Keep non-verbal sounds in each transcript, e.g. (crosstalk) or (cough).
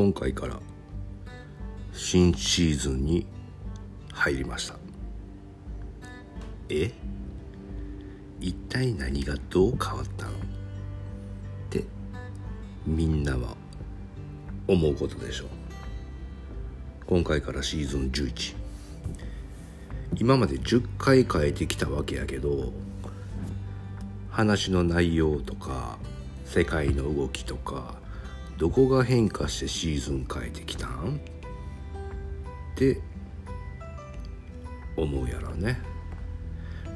今回から新シーズンに入りました。え？一体何がどう変わったの？ってみんなは思うことでしょう。今回からシーズン11今まで10回変えてきたわけやけど話の内容とか世界の動きとかどこが変化してシーズン変えてきたん？って思うやろね。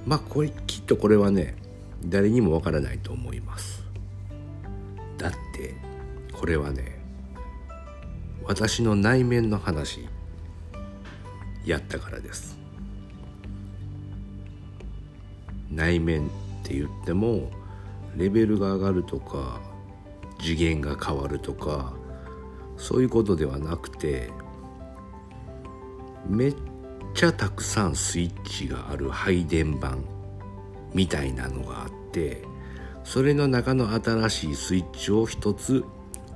まあこれきっとこれはね誰にもわからないと思います。だってこれはね私の内面の話やったからです。内面って言ってもレベルが上がるとか次元が変わるとかそういうことではなくてめっちゃたくさんスイッチがある配電盤みたいなのがあってそれの中の新しいスイッチを一つ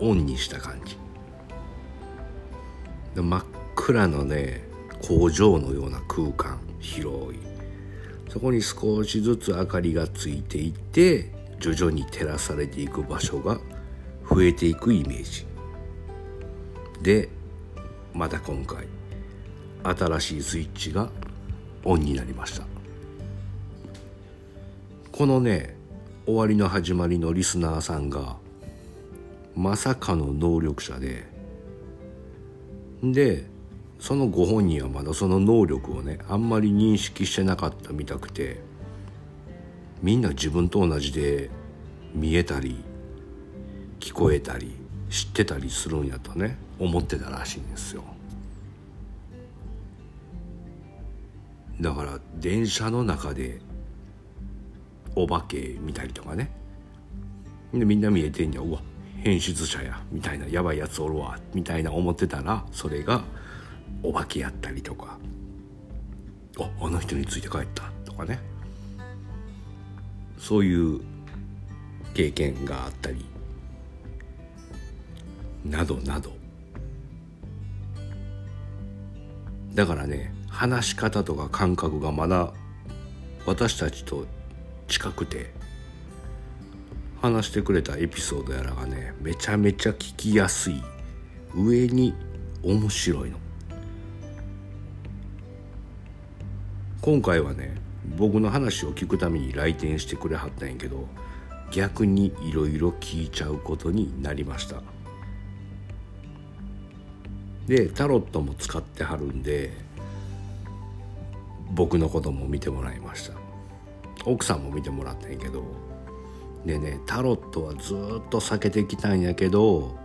オンにした感じ。真っ暗のね工場のような空間広い。そこに少しずつ明かりがついていって徐々に照らされていく場所が増えていくイメージ。でまた今回新しいスイッチがオンになりました。このね終わりの始まりのリスナーさんがまさかの能力者ででそのご本人はまだその能力をねあんまり認識してなかったみたくてみんな自分と同じで見えたり聞こえたり知ってたりするんやとね思ってたらしいんですよ。だから電車の中でお化け見たりとかね。でみんな見えてんじゃん。うわ変質者や。みたいなやばいやつおるわ。みたいな思ってたらそれがお化けやったりとか。ああの人について帰った。とかね。そういう経験があったり。などなど。だからね話し方とか感覚がまだ私たちと近くて話してくれたエピソードやらがねめちゃめちゃ聞きやすい。上に面白いの。今回はね僕の話を聞くために来店してくれはったんやけど逆にいろいろ聞いちゃうことになりました。でタロットも使ってはるんで僕のことも見てもらいました。奥さんも見てもらったんけどでねタロットはずっと避けてきたんやけど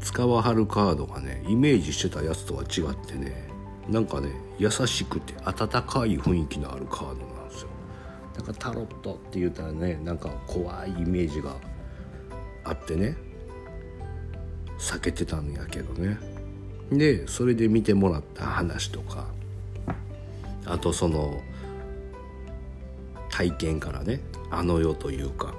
使わはるカードがねイメージしてたやつとは違ってねなんかね優しくて温かい雰囲気のあるカードなんですよ。だからタロットって言ったらねなんか怖いイメージがあってね。避けてたんやけどね。でそれで見てもらった話とか。あとその体験からね。あの世というか。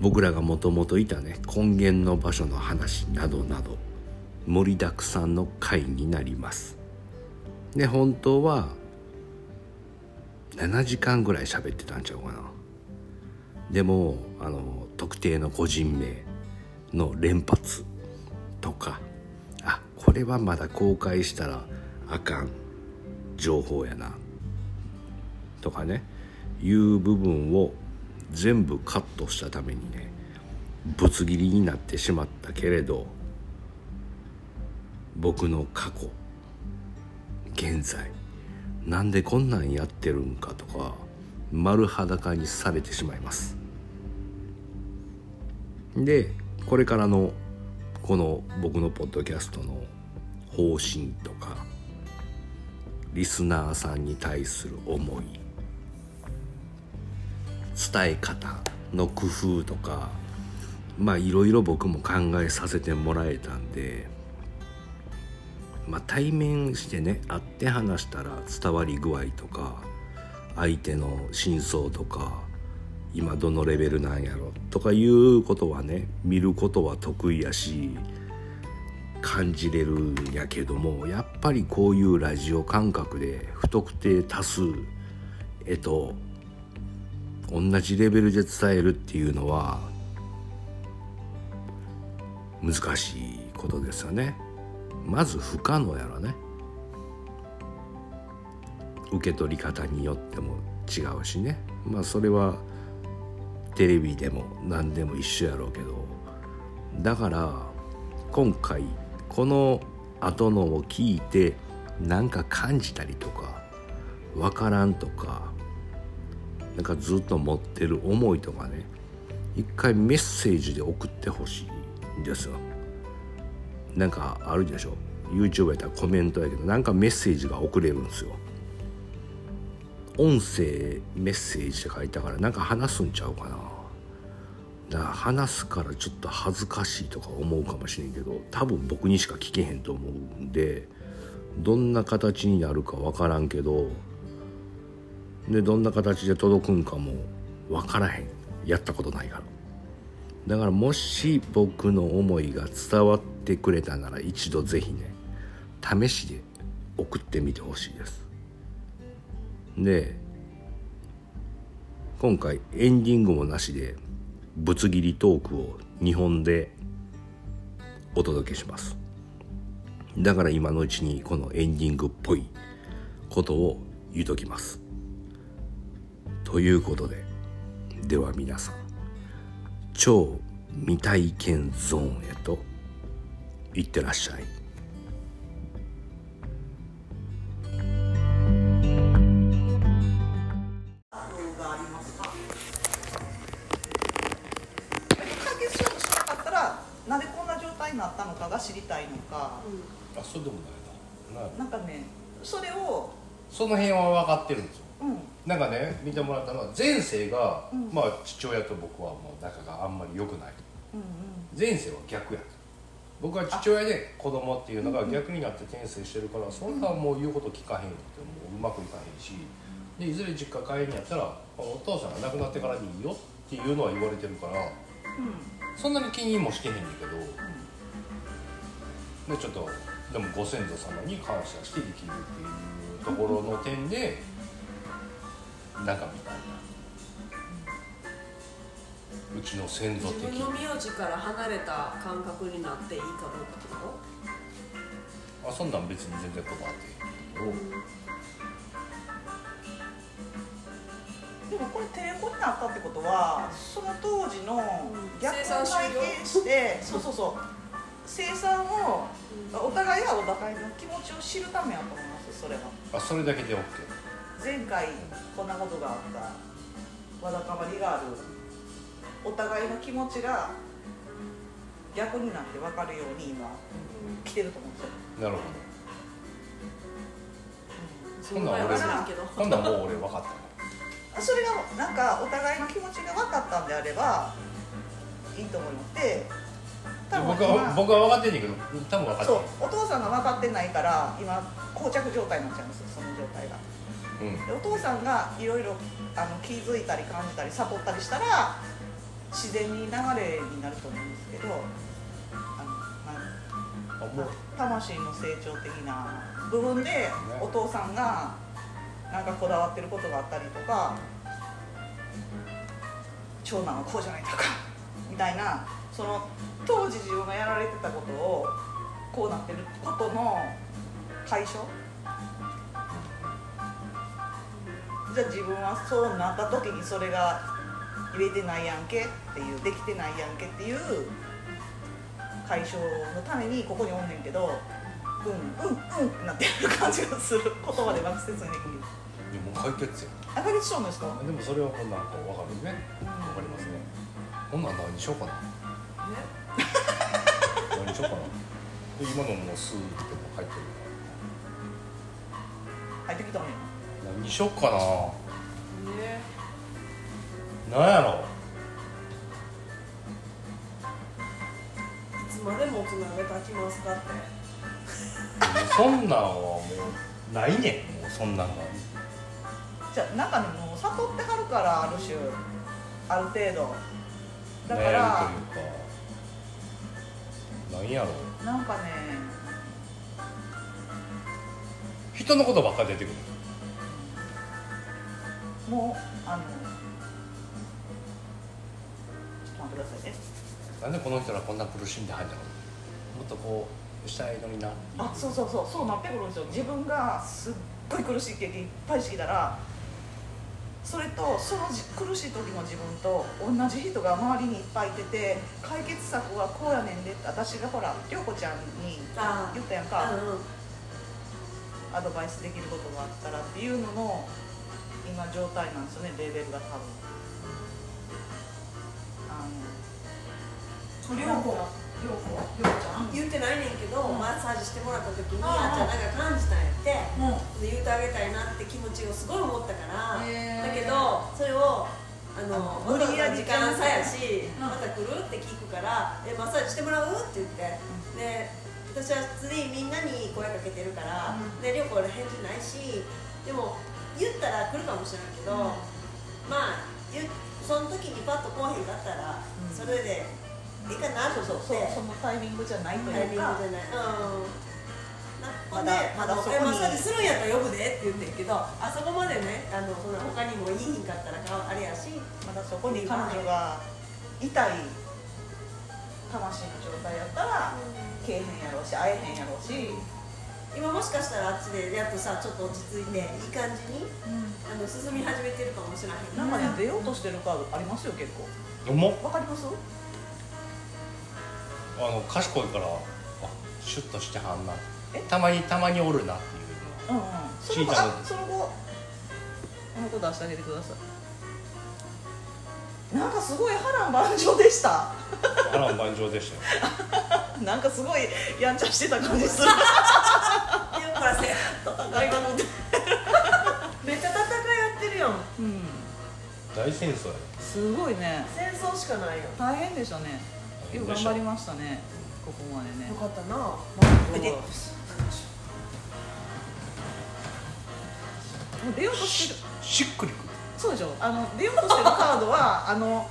僕らがもともといたね。根源の場所の話などなど。盛りだくさんの回になります。で本当は7時間ぐらい喋ってたんちゃうかな。でもあの特定の個人名の連発とか。あこれはまだ公開したらあかん情報やな。とかね。いう部分を全部カットしたためにねぶつ切りになってしまったけれど僕の過去現在なんでこんなんやってるんかとか丸裸にされてしまいます。でこれからのこの僕のポッドキャストの方針とかリスナーさんに対する思い伝え方の工夫とかまあいろいろ僕も考えさせてもらえたんでまあ対面してね会って話したら伝わり具合とか相手の真相とか今どのレベルなんやろ？とかいうことはね見ることは得意やし感じれるんやけどもやっぱりこういうラジオ感覚で不特定多数えっと同じレベルで伝えるっていうのは難しいことですよね。まず不可能やろね。受け取り方によっても違うしね。まあそれはテレビでも何でも一緒やろうけどだから今回この後のを聞いてなんか感じたりとか分からんとかなんかずっと持ってる思いとかね一回メッセージで送ってほしいんですよ。なんかあるでしょ。YouTube やったらコメントやけどなんかメッセージが送れるんですよ。音声メッセージって書いたからなんか話すんちゃうかな。だから話すからちょっと恥ずかしいとか思うかもしれんけど多分僕にしか聞けへんと思うんでどんな形になるか分からんけどでどんな形で届くんかも分からへん。やったことないから。だからもし僕の思いが伝わってくれたなら一度ぜひね試しで送ってみてほしいです。で今回エンディングもなしでぶつ切りトークを日本でお届けします。だから今のうちにこのエンディングっぽいことを言うときます。ということででは皆さん超未体験ゾーンへと行ってらっしゃい。なったのかが知りたいのか、あそうでもないな。なんかねそれをその辺は分かってるんですよ。うん。なんかね見てもらったのは前世が、うん。まあ父親と僕はもう仲があんまり良くない。うんうん。前世は逆や。僕は父親で子供っていうのが逆になって転生してるからそんなんもう言うこと聞かへんってもううまくいかへんし。でいずれ実家帰りにやったらお父さんが亡くなってからでいいよっていうのは言われてるからうん。そんなに気にもしてへんねんけどでちょっとでもご先祖様に感謝して生きるっていうところの点でなんかみたいな。うちの先祖的自分の名字から離れた感覚になっていいかどうかってこあそんなん別に全然こだわってへんけど。でもこれテレコになったってことはその当時の逆生産を体験してそうそうそう生産をお互いがお互いの気持ちを知るためやと思いますそれは。あそれだけで OK 前回こんなことがあったわだかまりがあるお互いの気持ちが逆になって分かるように今来てると思うんですよ。なるほそん。なん分からんけど。ど今度はもう俺分かった。ねそれがなんかお互いの気持ちが分かったんであればいいと思います。で多分僕は僕は分かってんねんけど多分分かってそうお父さんが分かってないから今膠着状態になっちゃうんですよその状態が。うん。でお父さんがいろいろあの気づいたり感じたり悟ったりしたら自然に流れになると思うんですけどあのなんあ魂の成長的な部分でお父さんがなんかこだわってることがあったりとか長男はこうじゃないとかみたいなその当時自分がやられてたことをこうなってることの解消？じゃあ自分はそうなった時にそれが入れてないやんけ？っていうできてないやんけっていう解消のためにここにおんねんけどうんうんうんってなってる感じがする。言葉でうまく説明できる。でもう解決やあ解決しちゃうんですか？でもそれはこんなんこう分かるね。分かりますね。こんなん何にしようかな何にしようかなで今のもうスーっても入ってる入って。きたね何にしようかなね何やろいつまでも大人で書きますかって。そんなんはもうないねんもうそんなんがじゃあなんかねもう悟ってはるからある種ある程度。だか悩らむというかなんやろう。なんかね。人のことばっかり出てくる。もうあのちょっと待ってくださいね。なんでこの人らこんな苦しんではんだろう。もっとこうしたいのにな。あそうそうそう。そうなってくるんですよ。自分がすっごい苦しい経験いっぱいしてきたらそれとそのじ苦しい時の自分と同じ人が周りにいっぱいいてて解決策はこうやねんでって私がほら涼子ちゃんにあ言ったやんか、アドバイスできることがあったらっていうのの今状態なんですよねレベルが多分。あの涼子涼子涼子ちゃん。言ってないねんけど、うん。マッサージしてもらった時に、うんあっちゃんなんか感じたんやって、うで言うてあげたいなって気持ちをすごい思ったから、だけどそれをあのあ無理やり時間差やし、う。ん。また来るって聞くから「えマッサージしてもらう?」って言って、で私は普通にみんなに声かけてるから、うん。で涼子俺返事ないしでも言ったら来るかもしれないけど、まあその時にパッと来へんかったら、うん。それでいいかなとそう思って。そうそのタイミングじゃないとタイミングいうかじゃない。うん。なほんで、まだまだそこに。えマッサージするんやったら呼ぶでって言ってるけど、あそこまでね、あのそんな他にもいいひんかったらかあれやし、まだそこに彼女が痛い魂の状態やったらけえへんやろうし会えへんやろうし、今もしかしたらあっちでやっとさちょっと落ち着いていい感じにあの進み始めてるかもしれへんな。んかね出ようとしてるカードありますよ結構。どうもわかります？あの賢いからあシュッとしてはんな。えたまにたまにおるなっていうのはうんうん。そのあその後あの子出してあげてください。なんかすごい波乱万丈でした。波乱万丈でしたよ。(laughs) なんかすごいやんちゃしてた感じする。めっちゃ戦いやってるやん。うん。大戦争や。すごいね。戦争しかないよ。大変でしたね。よく頑張りましたね。ここまでね。よかったな。もう出ようとしてる。しっくりくる。そうでしょ。あの出ようとしてるカードはあの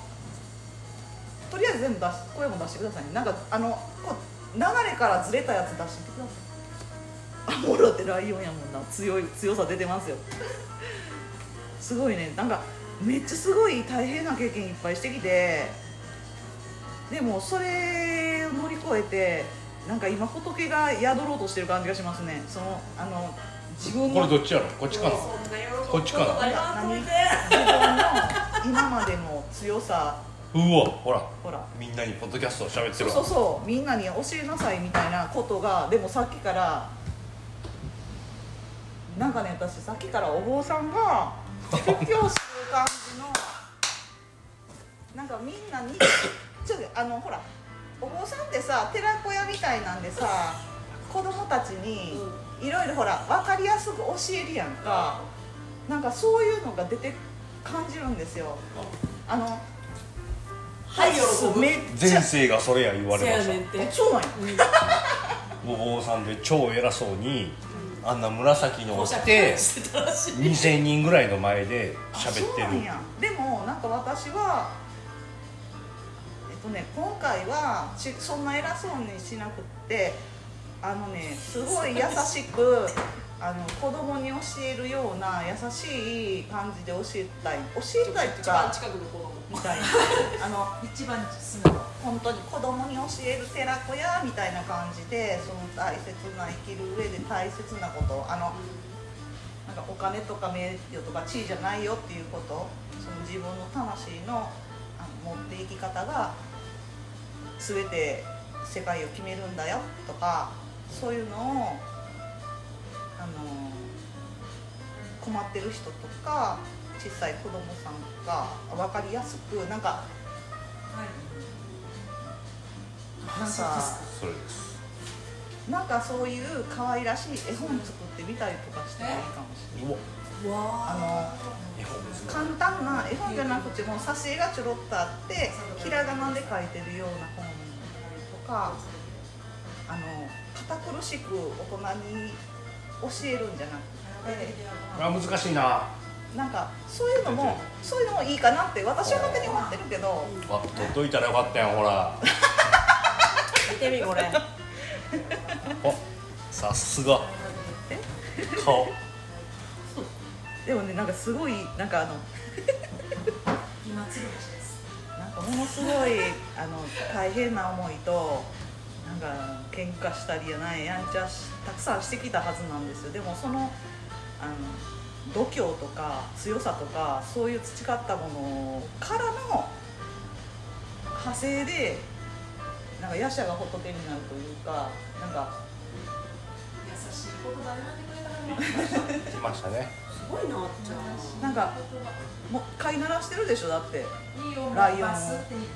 とりあえず全部出し声も出してください。ねなんかあのこう流れからずれたやつ出してください。あモロってライオンやもんな。強い強さ出てますよ。すごいね。なんかめっちゃすごい大変な経験いっぱいしてきて。でもそれを乗り越えてなんか今仏が宿ろうとしてる感じがしますね。そのあの自分の。これどっちやろ？こっちかな？こっちかな？今までの強さ。うわほら。ほら。みんなにポッドキャストを喋ってそうるわ。そうそう。みんなに教えなさいみたいなことがでもさっきからなんかね私さっきからお坊さんが説教してる感じのなんかみんなにちょっとあのほらお坊さんってさ寺子屋みたいなんでさ子供たちにいろいろほら分かりやすく教えるやんか。なんかそういうのが出て感じるんですよ。あ。のはい喜ぶ。めっちゃ。前世がそれや言わせれましやねんって。えそうなん。やたお坊さんで超偉そうにあんな紫のを着しててしてたらしい。2000人ぐらいの前であ喋ってる。そうなんや。でもなんか私はえっとね今回はちそんな偉そうにしなくってあのねすごい優しくあの子供に教えるような優しい感じで教えたい。教えたいっていう一番か近くの子供。みたいな。あの一番素直。本当に子供に教える寺子屋みたいな感じでその大切な生きる上で大切なこと。あのなんかお金とか名誉とか地位じゃないよっていうこと。その自分の魂のあの持っていき方が全て世界を決めるんだよとかそういうのをあの困ってる人とか小さい子供さんが分かりやすくなんかなんかそれです。なんかそういう可愛らしい絵本作ってみたりとかしてもいいかもしれない。あ絵本ですね。簡単な絵本じゃなくても挿絵がちょろっとあってひらがなで書いてるような本とかあの堅苦しく大人に教えるんじゃなくてあ難しいな。なんかそういうのもそういうのもいいかなって私は勝手に思ってるけど。あ取っといたらよかったやんほら。見てみこれ。おさすが。顔。でもねなんかすごいなんかあの今つるです。なんかものすごいあの大変な思いとか喧嘩したりやないやんちゃしたくさんしてきたはずなんですよ。でもそのあの度胸とか強さとかそういう培ったものからの派生でなんか夜叉が仏になるというかなんか優しい言葉でなってくれたらね来ましたね。すごいなあっちゃんなんかもう飼いならしてるでしょだって。いいよライオンを。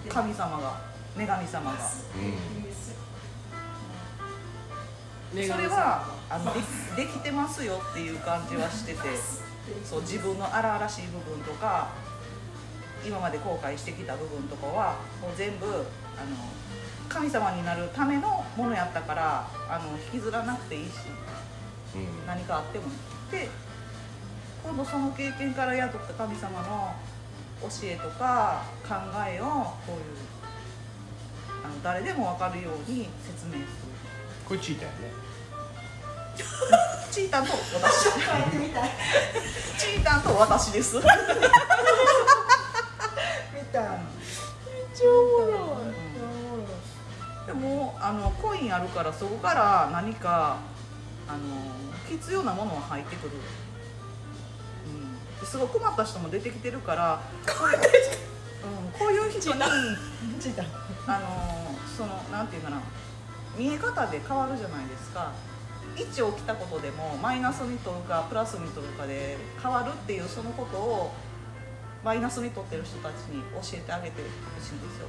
神様が。女神様が。バスそれはあのでできてますよっていう感じはしててそう自分の荒々しい部分とか今まで後悔してきた部分とかはもう全部あの神様になるためのものやったからあの引きずらなくていいしうん。何かあっても。で今度その経験から宿った神様の教えとか考えをこういうあの誰でも分かるように説明する。これチーターやねチータンと私。チータンと私です。見た。でもあのコインあるからそこから何かあの必要なものが入ってくる。うん、すごい困った人も出てきてるから、これ、うん、こういう人にあのそのなんていうかな。見え方で変わるじゃないですか位置を来たことでもマイナスに取るかプラスに取るかで変わるっていうそのことをマイナスに取ってる人たちに教えてあげてほしいんですよ、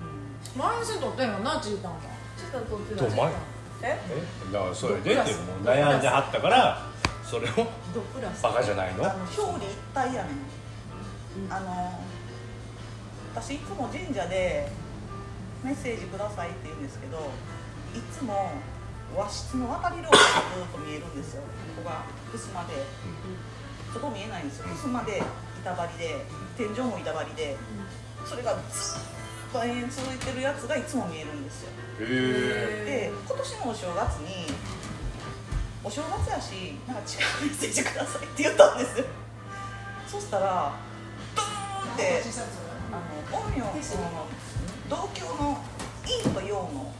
うん。マイナスに取ってんのなチータンはチータ取って。どうまいええ？だからそれでってもう悩んではったからそれをドプラス？バカじゃないの？あの表裏一体やねん、あの私いつも神社でメッセージくださいって言うんですけどいつも和室の渡り廊下がずっと見えるんですよ。ここが襖で。そこ見えないんですよ。襖で板張りで天井も板張りでそれがずっと延々続いてるやつがいつも見えるんですよ。へえで今年のお正月にお正月やしなんか違うメッセージくださいって言ったんですよ。そしたらドーンってあの陰陽その同郷の陰と陽の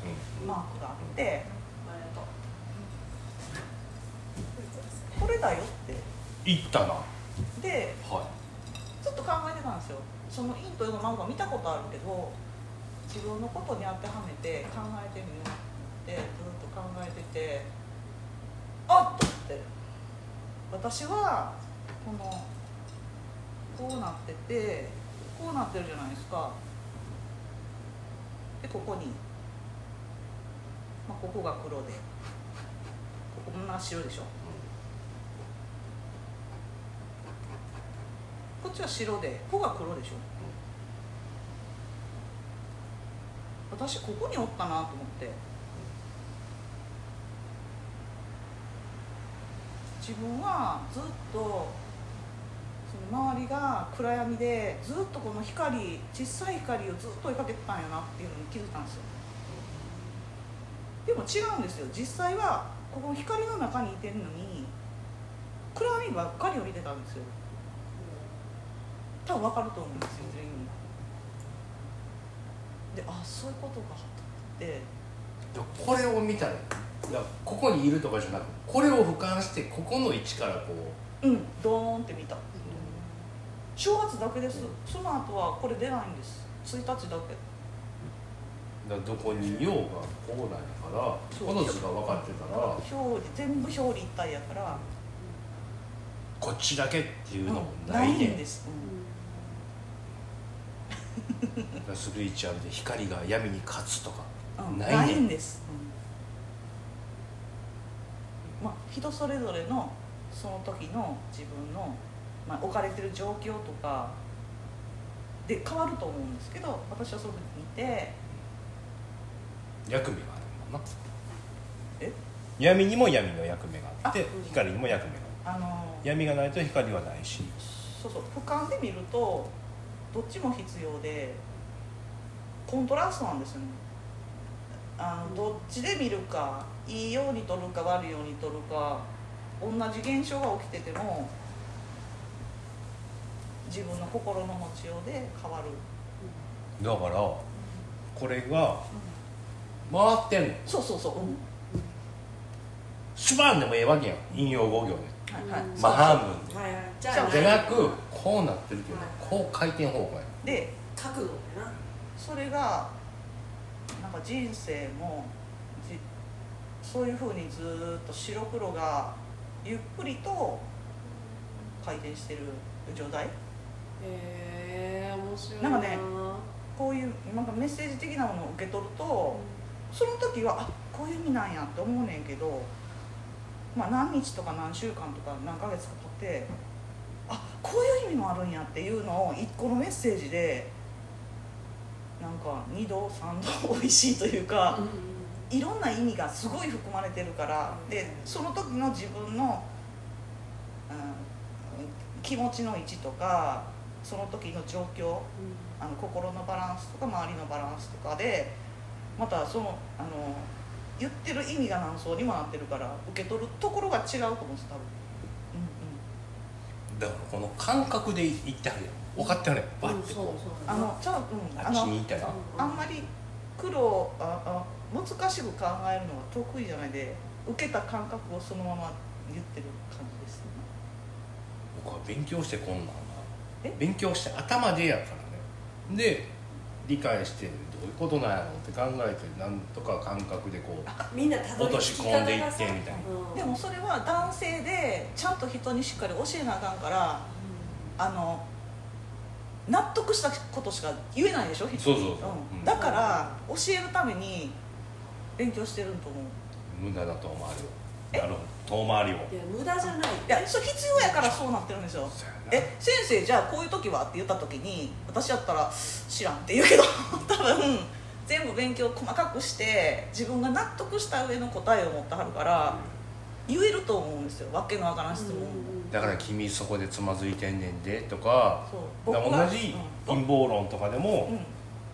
マークがあってこれだよって。行ったな。はでい。ちょっと考えてたんですよ。その陰と陽のマークは見たことあるけど自分のことに当てはめて考えてみようってずっと考えててあっと思って。私はこのこうなっててこうなってるじゃないですか。でここに、まあ、ここが黒で。ここ真っ白でしょこっちは白でここが黒でしょ。私ここにおったなと思って。自分はずっとその周りが暗闇でずっとこの光小さい光をずっと追いかけてたんやなっていうのに気づいたんですよ。でも違うんですよ。実際はここ光の中にいてるのに暗闇ばっかりを見てたんですよ多分分かると思うんですよ全員。であそういうことかと思って。これを見たらここにいるとかじゃなくこれを俯瞰してここの位置からこう。うんドーンって見た。正月だけです。その後はこれ出ないんです。1日だけ。だどこにいようがこうなんやからこの図が分かってたら。表裏全部表裏一体やからこっちだけっていうのもうん。ないねんんです、だからスピリチュアルで光が闇に勝つとか。うん。ないね。ないんです、うん。まあ人それぞれのその時の自分の、まあ、置かれてる状況とかで変わると思うんですけど私はその時見て。役目があるもんな。え？闇にも闇の役目があってあうん。光にも役目があっあの闇がないと光はないし。そうそう俯瞰で見るとどっちも必要でコントラストなんですよね。あのどっちで見るかいいように撮るか悪いように撮るか同じ現象が起きてても自分の心の持ちようで変わる、だからこれが回ってんの。そうそうそう、うん。シュバンでもええわけやん。引用語行で真半分。ではいはい。じゃあそうじゃなくこうなってるけどはい。こう回転方向や。で角度でな。それがなんか人生もじそういうふうにずーっと白黒がゆっくりと回転してる状態。へえ面白いな。んかねこういうなんかメッセージ的なものを受け取るとその時はあこういう意味なんやって思うねんけど、まあ、何日とか何週間とか何ヶ月か経ってあこういう意味もあるんやっていうのを一個のメッセージでなんか2度3度 (laughs) 美味しいというか。いろんな意味がすごい含まれてるからでその時の自分の、うん、気持ちの位置とかその時の状況あの心のバランスとか周りのバランスとかでまたそのあの言ってる意味が何層にもなってるから受け取るところが違うと思うんです多分、だからこの感覚でいってはるやん。分かってはるやん。バッてこう。んそうそう。うんうん、あのちゃう、うん、うあっちに行ったらあんまり苦労ああ難しく考えるのが得意じゃないで受けた感覚をそのまま言ってる感じです、僕は勉強してこんなんがえ？勉強して頭でやからね。で理解してどういうことなんやろうって考えてなんとか感覚でこうみんな落とし込んでいってみたいな。うん。でもそれは男性でちゃんと人にしっかり教えなあかんからあの納得したことしか言えないでしょ？人にそうそうそう。うん。ん。だから教えるために勉強してると思う。無駄だと思わえれるなるほど遠回りを。いや無駄じゃない。いやそれ必要やからそうなってるんですよえ先生じゃあこういう時はって言った時に私やったら知らんって言うけど (laughs) 多分全部勉強細かくして自分が納得した上の答えを持ってはるから言えると思うんですよ。わけのわからん質問、だから君そこでつまずいてんねんでとか同じうん。陰謀論とかでも、うん。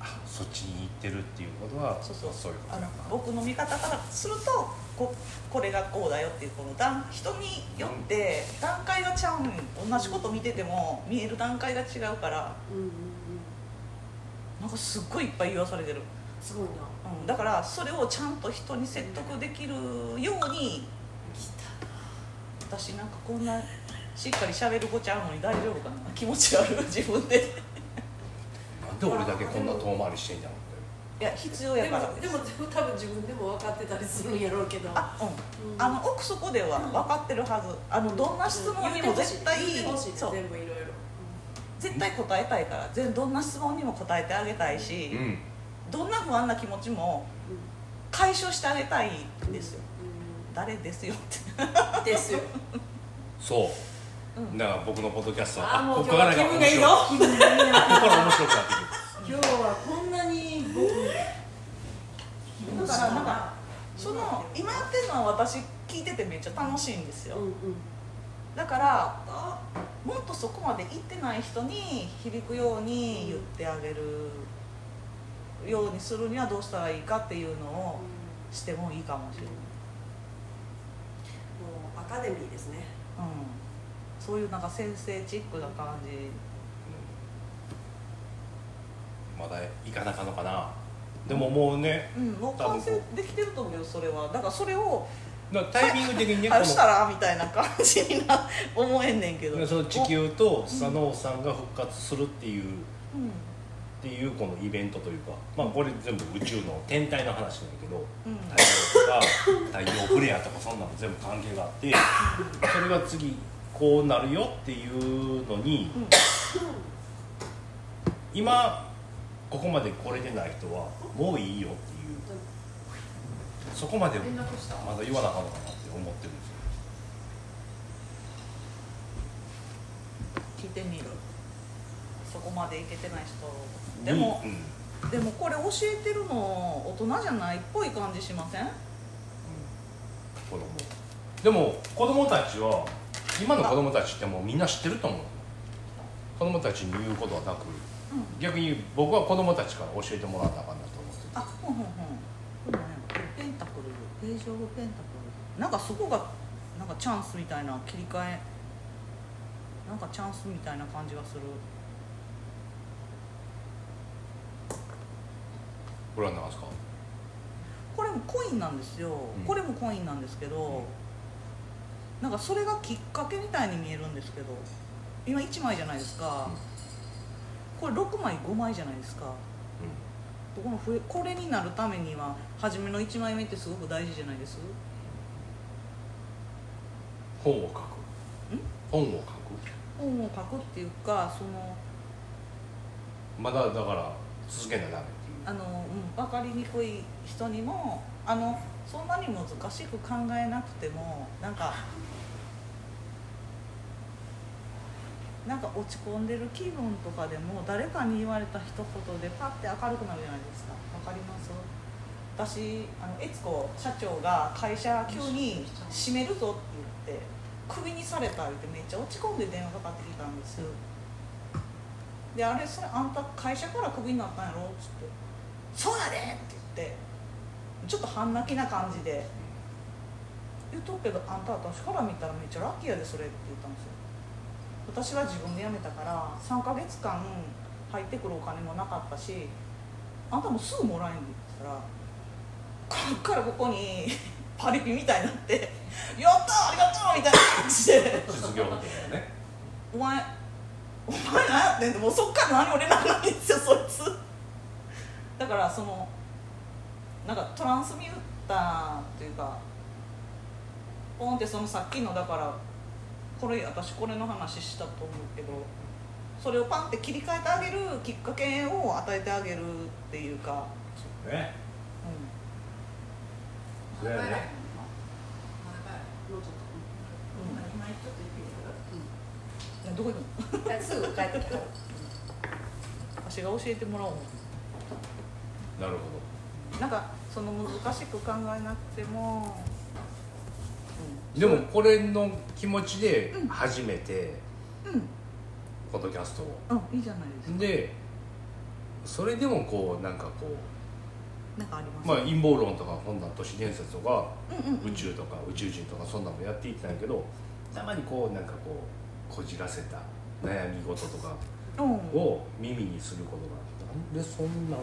あそっちに行ってるっていうことはそうそう。そういうことあの僕の見方からするとここれがこうだよっていうこの段人によって段階がちゃうねん同じこと見てても見える段階が違うからうんうんうん。なんかすっごいいっぱい言わされてる、すごいな。うん、だからそれをちゃんと人に説得できるように私なんかこんなしっかり喋る子ちゃうのに大丈夫かな。気持ち悪い自分で。(laughs) なんで俺だけこんな遠回りしてんだろいや必要でやから。もでもでも多分自分でも分かってたりするんやろうけど。あうん。うん。あの奥底では分かってるはず。あのどんな質問にも絶対言ってほしいそう。全部いろいろ。絶対答えたいから。全どんな質問にも答えてあげたいし、ううん。どんな不安な気持ちも解消してあげたいんですよ、う誰ですよって。んですよ。そう、うん。だから僕のポッドキャストはあもうここからが今日は気分がいいぞ。ここから面白くなってくる今日はこんなに僕だからなんかその今やってるのは私聞いててめっちゃ楽しいんですよ、うんうん。だからもっとそこまで行ってない人に響くように言ってあげるようにするにはどうしたらいいかっていうのをしてもいいかもしれない、もうアカデミーですね。うん、そういうなんか先生チックな感じまだ行かなあかんのかな。でももうねうん、もう完成できてると思うよそれは。だからそれをタイミング的にねあしたらみたいな感じにな思えんねんけど。その地球とスサノオさんが復活するっていう、うんっていうこのイベントというかまあこれ全部宇宙の天体の話なんだけどうん。太陽とか太陽フレアとかそんなの全部関係があってそれが次こうなるよっていうのにうん。今ここまで来れてない人はもういいよっていう。そこまでまだ言わなあかんのかなって思ってるんですよ。聞いてみるそこまでいけてない人。でもに、うん。でもこれ教えてるの大人じゃないっぽい感じしません？子供。でも子供たちは今の子供たちってもうみんな知ってると思う。子供たちに言うことはなく逆に僕は子供たちから教えてもらったかんなと思ってて。あほんほんほん。これねペンタクルページオブペンタクルなんかそこがなんかチャンスみたいな切り替え。なんかチャンスみたいな感じがする。これは何ですか？これもコインなんですよ、うん。これもコインなんですけど、なんかそれがきっかけみたいに見えるんですけど今1枚じゃないですか、これ6枚5枚じゃないですか。この増えこれになるためには初めの1枚目ってすごく大事じゃないです？本を書く。本を書く。本を書くっていうかそのまだだから続けなダメあの、うん、分かりにくい人にもあのそんなに難しく考えなくてもなんかなんか落ち込んでる気分とかでも誰かに言われた一言でパッて明るくなるじゃないですか。わかります？私あの悦子社長が会社急に閉めるぞって言ってクビにされたってめっちゃ落ち込んで電話かかってきたんですであれそれあんた会社からクビになったんやろ？っつって「そうやで!」って言ってちょっと半泣きな感じで「言うとくけどあんた私から見たらめっちゃラッキーやでそれ」って言ったんですよ。私は自分で辞めたから3ヶ月間入ってくるお金もなかったしあんたもうすぐもらえんって言ったらこっからここに (laughs) パリピみたいになって「やったありがとう!」みたいな感じで。失業保険やね。お前お前何やってんの？もうそっから何も連絡ないんですよそいつ。だからそのなんかトランスミューターっていうかポンってそのさっきのだからこれ私これの話したと思うけどそれをパンって切り替えてあげるきっかけを与えてあげるっていうか、そうね。うそうやね。もうちょっとん、どこ行くの？すぐ帰ってきた私が教えてもらおう。なるほなんかその難しく考えなくても、どでもこれの気持ちで初めてうん。ポッドキャストを。うん、いいじゃないですか。でそれでもこうなんかこうなんかあります？まあ陰謀論とかこんなん都市伝説とかうんうんうん。宇宙とか宇宙人とかそんなのやっていってたんやけどたまにこうなんかこうこじらせた悩み事とかうん。を耳にすることがなんでそんなん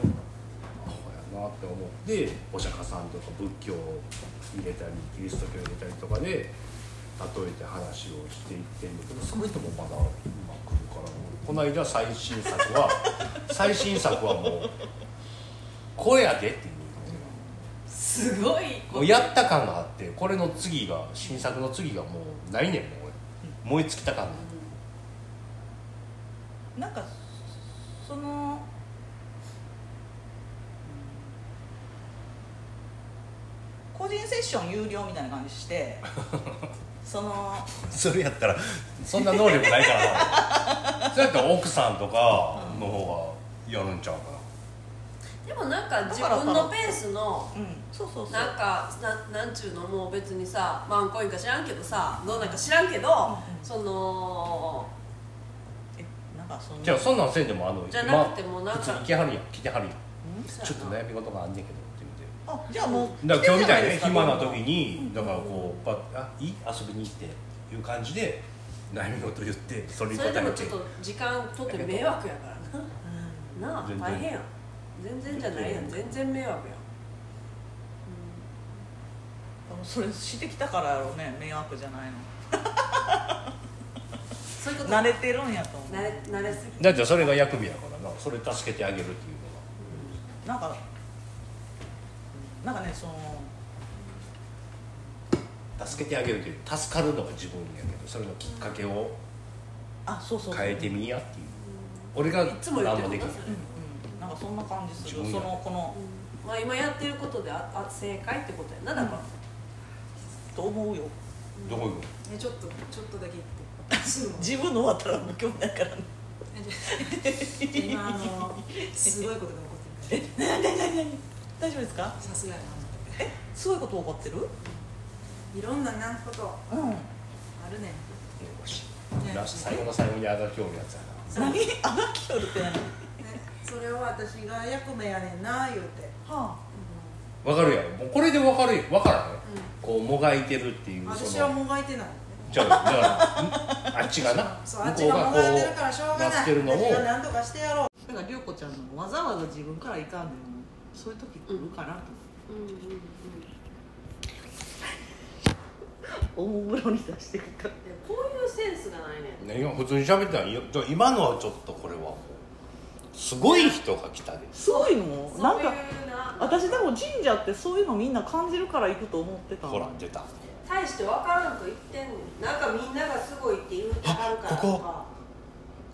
なって思ってお釈迦さんとか仏教を入れたりキリスト教を入れたりとかで例えて話をしていってんだけどそれともまだうまくるからこの間最新作は (laughs) 最新作はもう「これやで」っていうすごいもうやった感があってこれの次が新作の次がもうないねんもう。俺燃え尽きた感なんかその個人セッション有料みたいな感じして (laughs) そのそれやったら (laughs) そんな能力ないから。なそれやったら奥さんとかの方がやるんちゃうかでもなんか自分のペースのうん。そうそうそう。なんかななんちゅうのもう別にさワンコインか知らんけどさどうなんか知らんけど、そのえなんかそのなじゃあそんなんせんでもあのじゃなくてもなんか普通に来はるやん来てはるやん。うん。ちょっと悩み事があんねんけどあじゃあもうだから今日みたいに暇な時にだからこうパッあいい遊びに行っていう感じで悩み事言ってそれにそ答えて。れでもちょっと時間とって迷惑やから。うん。ななあ全然大変やん。全然じゃないやん。全然。迷惑やん。でもそれしてきたからやろうね迷惑じゃないの。(laughs) そういうこと慣れてるんやと思う。慣れ慣れすぎ。だってそれが役目やからな。それ助けてあげるっていうのがなんかなんかねその助けてあげるという助かるのが自分やけどそれのきっかけをあそうそう変えてみやっていう。俺がいつも言って何もできない。うんうんなんかそんな感じする。自分や。そのこのまあ今やってることでああ正解ってことやなだから、と思うよ。どこ行くのえちょっとちょっとだけ言って。すぐも自分の終わったらもう興味ないからね。今あのすごいことが起こってる大丈夫ですか？さすがやな。すごいこと起こってる？いろんななことうん。あるねん。ほし。いラスト最後の最後にあがきおるやつやな。何あがきよるって何？えそれを私が役目やねんな言うて。はわかるやろ。もうこれでわかるよ。わからんこうもがいてるっていう私はその。もがいてないじゃあじゃああっちがな。そうあっ向こうがこちがもがいてるからしょううがないなってるのを。私が何とかしてやろう。だから涼子ちゃんのわざわざ自分から行かんでもそういう時来るかなと。うんうんうん。おもむろに出してくかでこういうセンスがないねん。何が普通に喋ってないよじゃあ今のはちょっとこれはもうすごい人が来たで。そういうの？なんかいうな。私でも神社ってそういうのみんな感じるから行くと思ってたほら出た。大して分からんと言ってんねん。なんかみんながすごいって言うてはるから。とこか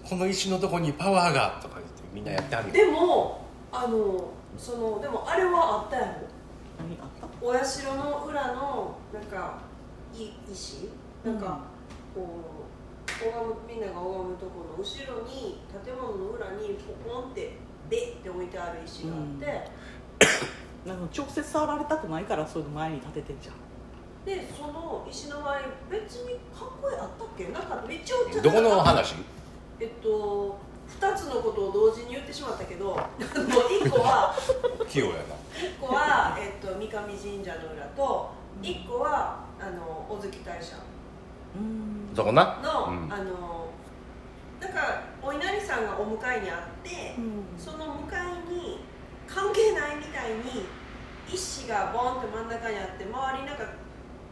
この石のとこにパワーがとか言ってみんなやってはるよ。でもあのそのでもあれはあったやろ？何あった？お社の裏のなんかい石？なんか、こう拝むみんなが拝むところの後ろに建物の裏にポコンってベッって置いてある石があって、なんか直接触られたくないからそういうの前に立ててんじゃん。でその石の前別にかっこいいあったっけ？なんかめっちゃおっちゃどこの話？えっと2つのことを同時に言ってしまったけどあの1個は器用やな。1個は、えっと、三上神社の裏と1個はあの小月大社うん。そこな？の、うん。あのなんかお稲荷さんがお迎えにあって、その迎えに関係ないみたいに石がボンって真ん中にあって周りなんか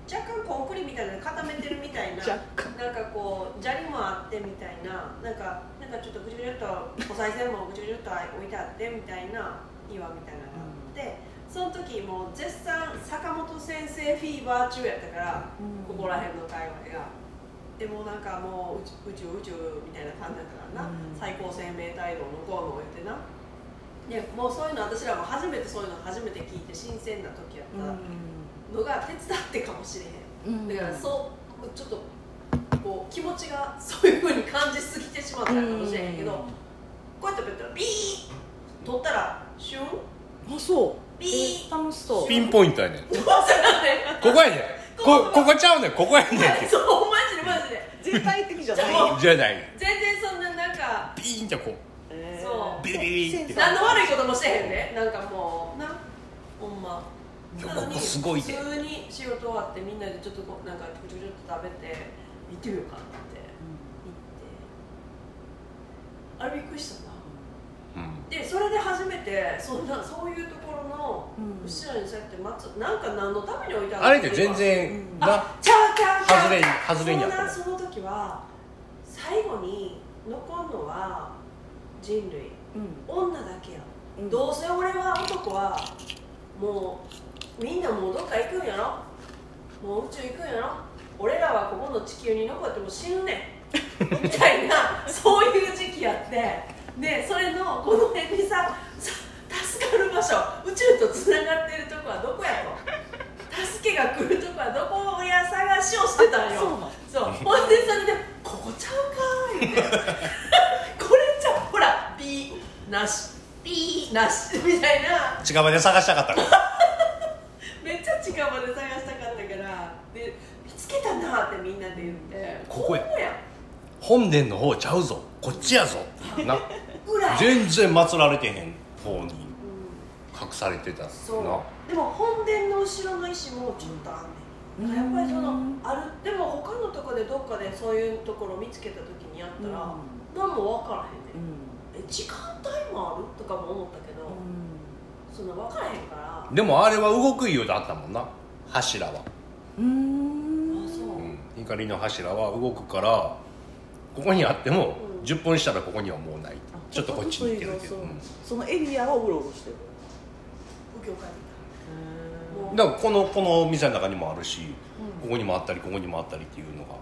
若干コンクリみたいなの固めてるみたいななんかこう砂利もあってみたいななんかなんかちょっとぐちゅぐちゅっとお賽銭もぐちゅぐちゅっと置いてあってみたいな岩みたいなのがあって、その時もう絶賛坂本先生フィーバー中やったから、ここら辺の界隈が。でもなんかもう宇宙宇宙みたいな感じだったからな、うん。最高生命体道のこうの言ってな。でもうそういうの私らも初めてそういうの初めて聞いて新鮮な時やったのが手伝ってかもしれへん、うん。だからそうちょっとこう気持ちがそういうふうに感じすぎてしまったのかもしれへんけど、こうやってやったらビーッ取ったらシュン。あそう。ビー。ッ楽しそう。ピンポイントやねん。(laughs) ここやねん。こここちゃうねん。ここやねん。っ (laughs) てそうマジでマジで。絶対的じゃないじゃない。全然そんななんかピーンってこう。えーそう。ビリビリって。何の悪いこともしてへんねなんかもうな。ほんまここすごいで。普通に仕事終わってみんなでちょっとこうなんかちょちょちょっと食べて行ってみようかなって行って。あれびっくりしたな。うん。でそれで初めてそんなそういうところのうん。後ろにそうやって待つ。なんか何のために置いてあるあれって全然う。んなあちゃうちゃうちゃう。外れに外れその時は最後に残るのは人類。うん。女だけや、うん。どうせ俺は男はもうみんなもうどっか行くんやろ？もう宇宙行くんやろ？俺らはここの地球に残っても死ぬねん。みたいな (laughs) そういう時期やって。でそれのこの辺にささ助かる場所。宇宙とつながってるとこはどこやと？助けが来るとこはどこや探しをしてたんよ。そうほんでそれで「ここちゃうか」言って。(laughs) これちゃう。ほらピーなし。ピーなし。みたいな。近場で探したかったからめっちゃ近場で探したかったからで見つけたなってみんなで言ってここや。や。本殿の方ちゃうぞ。こっちやぞ。な。(laughs) 裏や。全然祀られてへん方にうん隠されてたな。そう。でも本殿の後ろの石もちょっとあんねん、やっぱりそのあるでも他のとこでどっかでそういうところを見つけた時にやったら、何も分からへんねん、え時間帯もあるとかも思ったけど、そんな分からへんから。でもあれは動くようだったもんな。柱は、うん。あそう、うん、光の柱は動くからここにあってもうん。10分したらここにはもうない。ちょっとこっちに行ってるけど、そううん。そのエリアをうろうろしてる。右京帰ってきた。もうだからこのこの店の中にもあるし、うん。ここにもあったりここにもあったりっていうのが。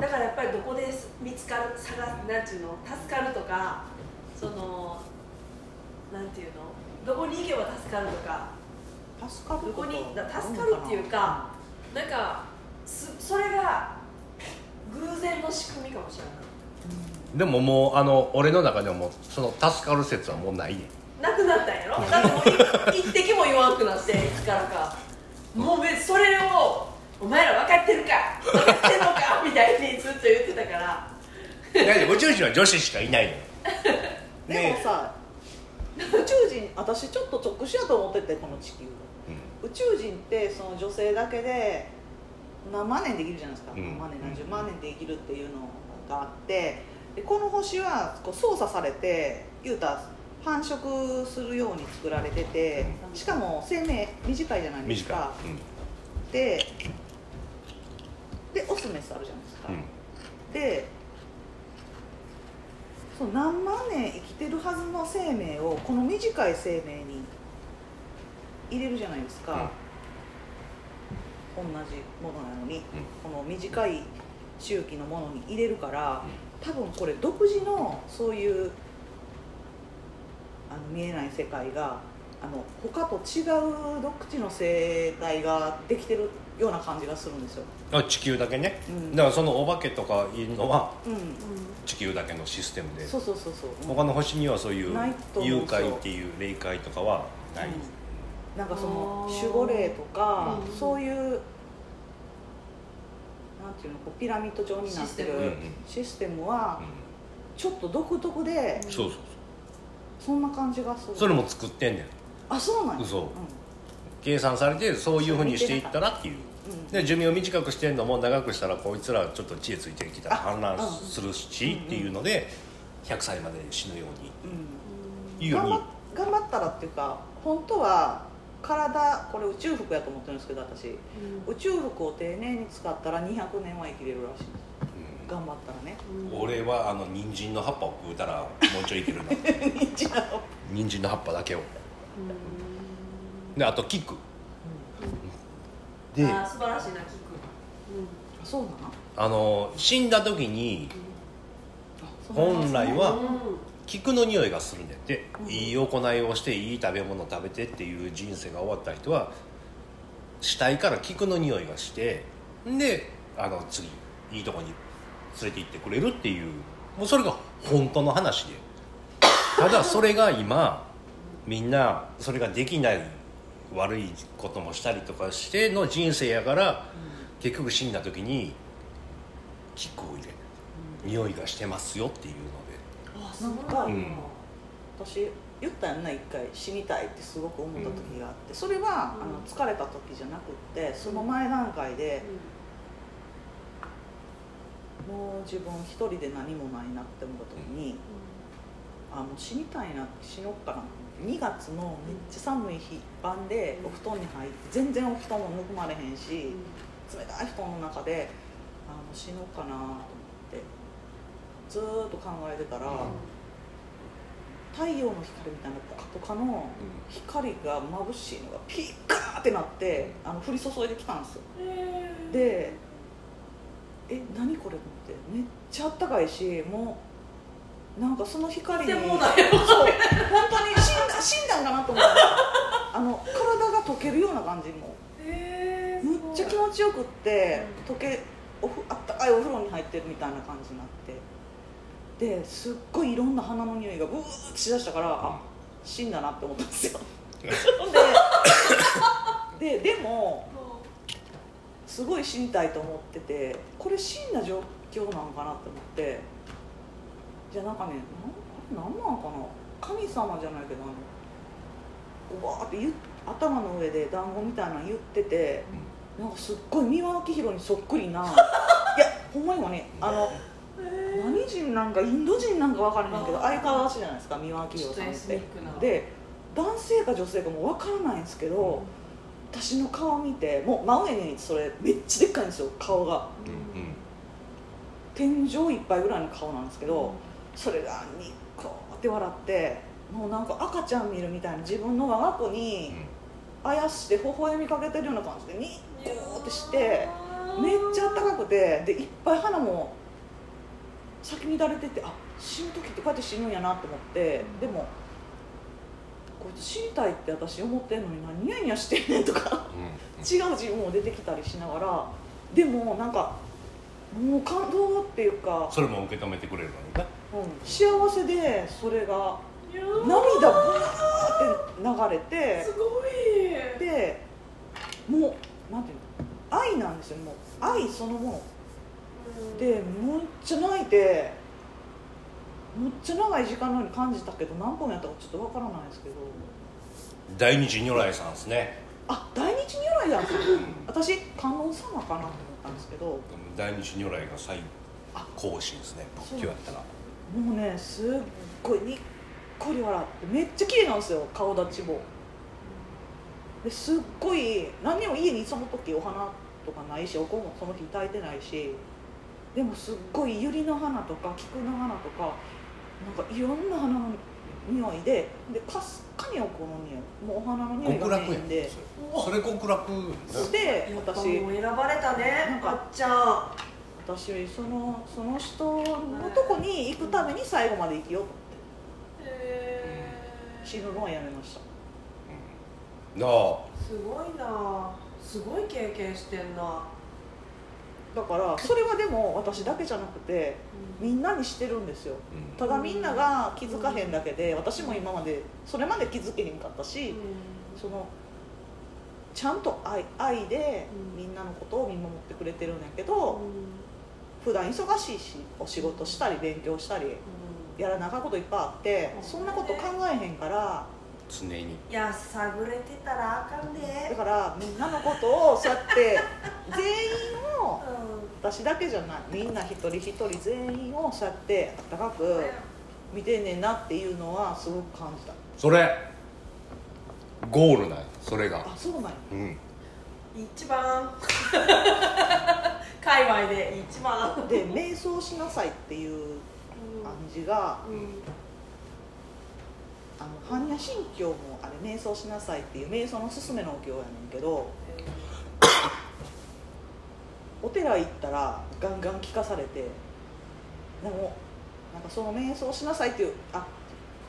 だからやっぱりどこで見つかる探すなんていうの助かるとかそのなんていうのどこに行けば助かるとか。助かるどこにだ助かるっていうかなんかすそれが偶然の仕組みかもしれない。でももうあの俺の中でもその助かる説はもうないねなくなったんやろ？だってもうい一滴も言わんくなっていつからか。もう別にそれをお前ら分かってるか分かってんのかみたいにずっと言ってたかだって宇宙人は女子しかいないのよ。(laughs) でもさ宇宙人私ちょっと特殊やと思っててこの地球宇宙人ってその女性だけで何万年できるじゃないですか、うん。何万年何十万年で生きるっていうのがあってでこの星はこう操作されて言うたら繁殖するように作られててしかも生命短いじゃないです短い。か、ででオスメスあるじゃないですか、うんうん。でそう何万年生きてるはずの生命をこの短い生命に入れるじゃないですか、同じものなのに、この短い周期のものに入れるから多分これ独自のそういうあの見えない世界があの他と違う独自の生態ができてるような感じがするんですよ。あ地球だけね、うん。だからそのお化けとかいうのはうん、地球だけのシステムで。そうそうそうそう。他の星にはそういう誘拐っていう霊界とかはない、う。んなんかその守護霊とか、うん。そういうなんていうのこうピラミッド状になってるシステムはうちょっと独特でんそうそう。そんな感じがする。そうそれも作ってんねんあそうなんや。嘘。う計算されてそういうふうにしていったらっていう。んうんで寿命を短くしてんのも長くしたらこいつらちょっと知恵ついてきたらあ氾濫うんするしっていうので100歳まで死ぬように。うん。いうように。頑張頑張ったらっていうか本当は体これ宇宙服やと思ってるんですけど私。宇宙服を丁寧に使ったら200年は生きれるらしいです頑張ったらね。俺はあの人参の葉っぱを食うたらもうちょいいけるな (laughs) 人参の葉っぱだけをであとキック。であー素晴らしいな聞くそうなの？あの死んだ時に本来はうん。菊の匂いがするんだって、いい行いをしていい食べ物を食べてっていう人生が終わった人は死体から菊の匂いがしてであの次いいとこに連れて行ってくれるっていう。もうそれが本当の話で。ただそれが今みんなそれができない悪いこともしたりとかしての人生やから結局死んだ時に菊を入れる匂いがしてますよっていうので。あなんかうん。私言ったやんな一回死にたいってすごく思った時があってそれは、うん。あの疲れた時じゃなくってその前段階でもう自分一人で何もないなって思った時に、あもう死にたいな死のっかな2月のめっちゃ寒い日晩でお布団に入って全然お布団もぬくまれへんし冷たい布団の中であもう死のうかなと思ってずーっと考えてたら、太陽の光みたいなポカポカの光が眩しいのがピッカーってなってあの降り注いできたんですよ。でえ何これと思ってめっちゃあったかいしもうなんかその光に。そう。本当に死んだ死んだんかなと思った。あの体が溶けるような感じも。へむっちゃ気持ちよくって溶けおふあったかいお風呂に入ってるみたいな感じになって。ですっごいいろんな花の匂いがブーってしだしたからあ死んだなって思ったんですよ。でででもすごい死にたいと思っててこれ死んだ状況なのかなって思ってじゃあなんかねなんなんなんかな？神様じゃないけどあのおばーって言っ頭の上で団子みたいなの言ってて、なんかすっごい三輪明宏にそっくりな (laughs) いやほんまにもねあの何人なんかインド人なんか分からへんけど相変わらずじゃないですか三輪明宏さんって。で男性か女性かも分からないんですけど、私の顔見てもう真上にそれめっちゃでっかいんですよ顔が。天井いっぱいぐらいの顔なんですけど、それがニッコーって笑ってもうなんか赤ちゃん見るみたいな自分の我が子にあやして微笑みかけてるような感じでニッコーってしてめっちゃあったかくてでいっぱい花も咲き乱れててあ死ぬ時ってこうやって死ぬんやなと思ってでもこいつ死にたいって私思ってんのに何ニヤニヤしてんねんとか違う自分も出てきたりしながらでもなんかもう感動っていうか、それも受け止めてくれるのね。うん、幸せでそれが涙ブワーって流れてすごい。でもうなんていうの愛なんですよもう。愛そのもの。でめっちゃ泣いてむっちゃ長い時間のように感じたけど何本やったかちょっとわからないですけど。大日如来さんですね。あ大日如来だ私観音様かなと思ったんですけど。大日如来が最あ高神ですね。仏教やったらもうねすっごいにっこり笑ってめっちゃ綺麗なんですよ顔立ちも。ですっごい何にも家にその時お花とかないしお香もその日炊いてないしでもすっごい百合の花とか菊の花とかなんかいろんな花の匂いででかすかにお香の匂いもうお花の匂いが極楽やんメインで。それ。極楽。で私もう選ばれたねなんかかっちゃん私そのその人のとこに行くために最後まで生きようと思って。へ死ぬのはやめました。なあ。すごいな。すごい経験してんな。だからそれはでも私だけじゃなくてみんなにしてるんですよ。うん。ただみんなが気づかへんだけで私も今までそれまで気づけへんかったしそのちゃんと愛愛でうんみんなのことを見守ってくれてるんやけど普段忙しいしお仕事したり勉強したりやらなあかんこといっぱいあってうん。そんなこと考えへんから常に。いや探れてたらあかんで。だからみんなのことをそうやって (laughs) 全員をう私だけじゃない。みんな一人一人全員をそうやってあったかくん見てんねんなっていうのはすごく感じた。それゴールないそれが。あそうなんや。うん。一番界隈で一番で。瞑想しなさいっていう暗示がうん。あの般若心経もあれ瞑想しなさいっていう瞑想の勧めのお経やねんけど (coughs) お寺行ったらガンガン聞かされてでもなんかその瞑想しなさいっていうあ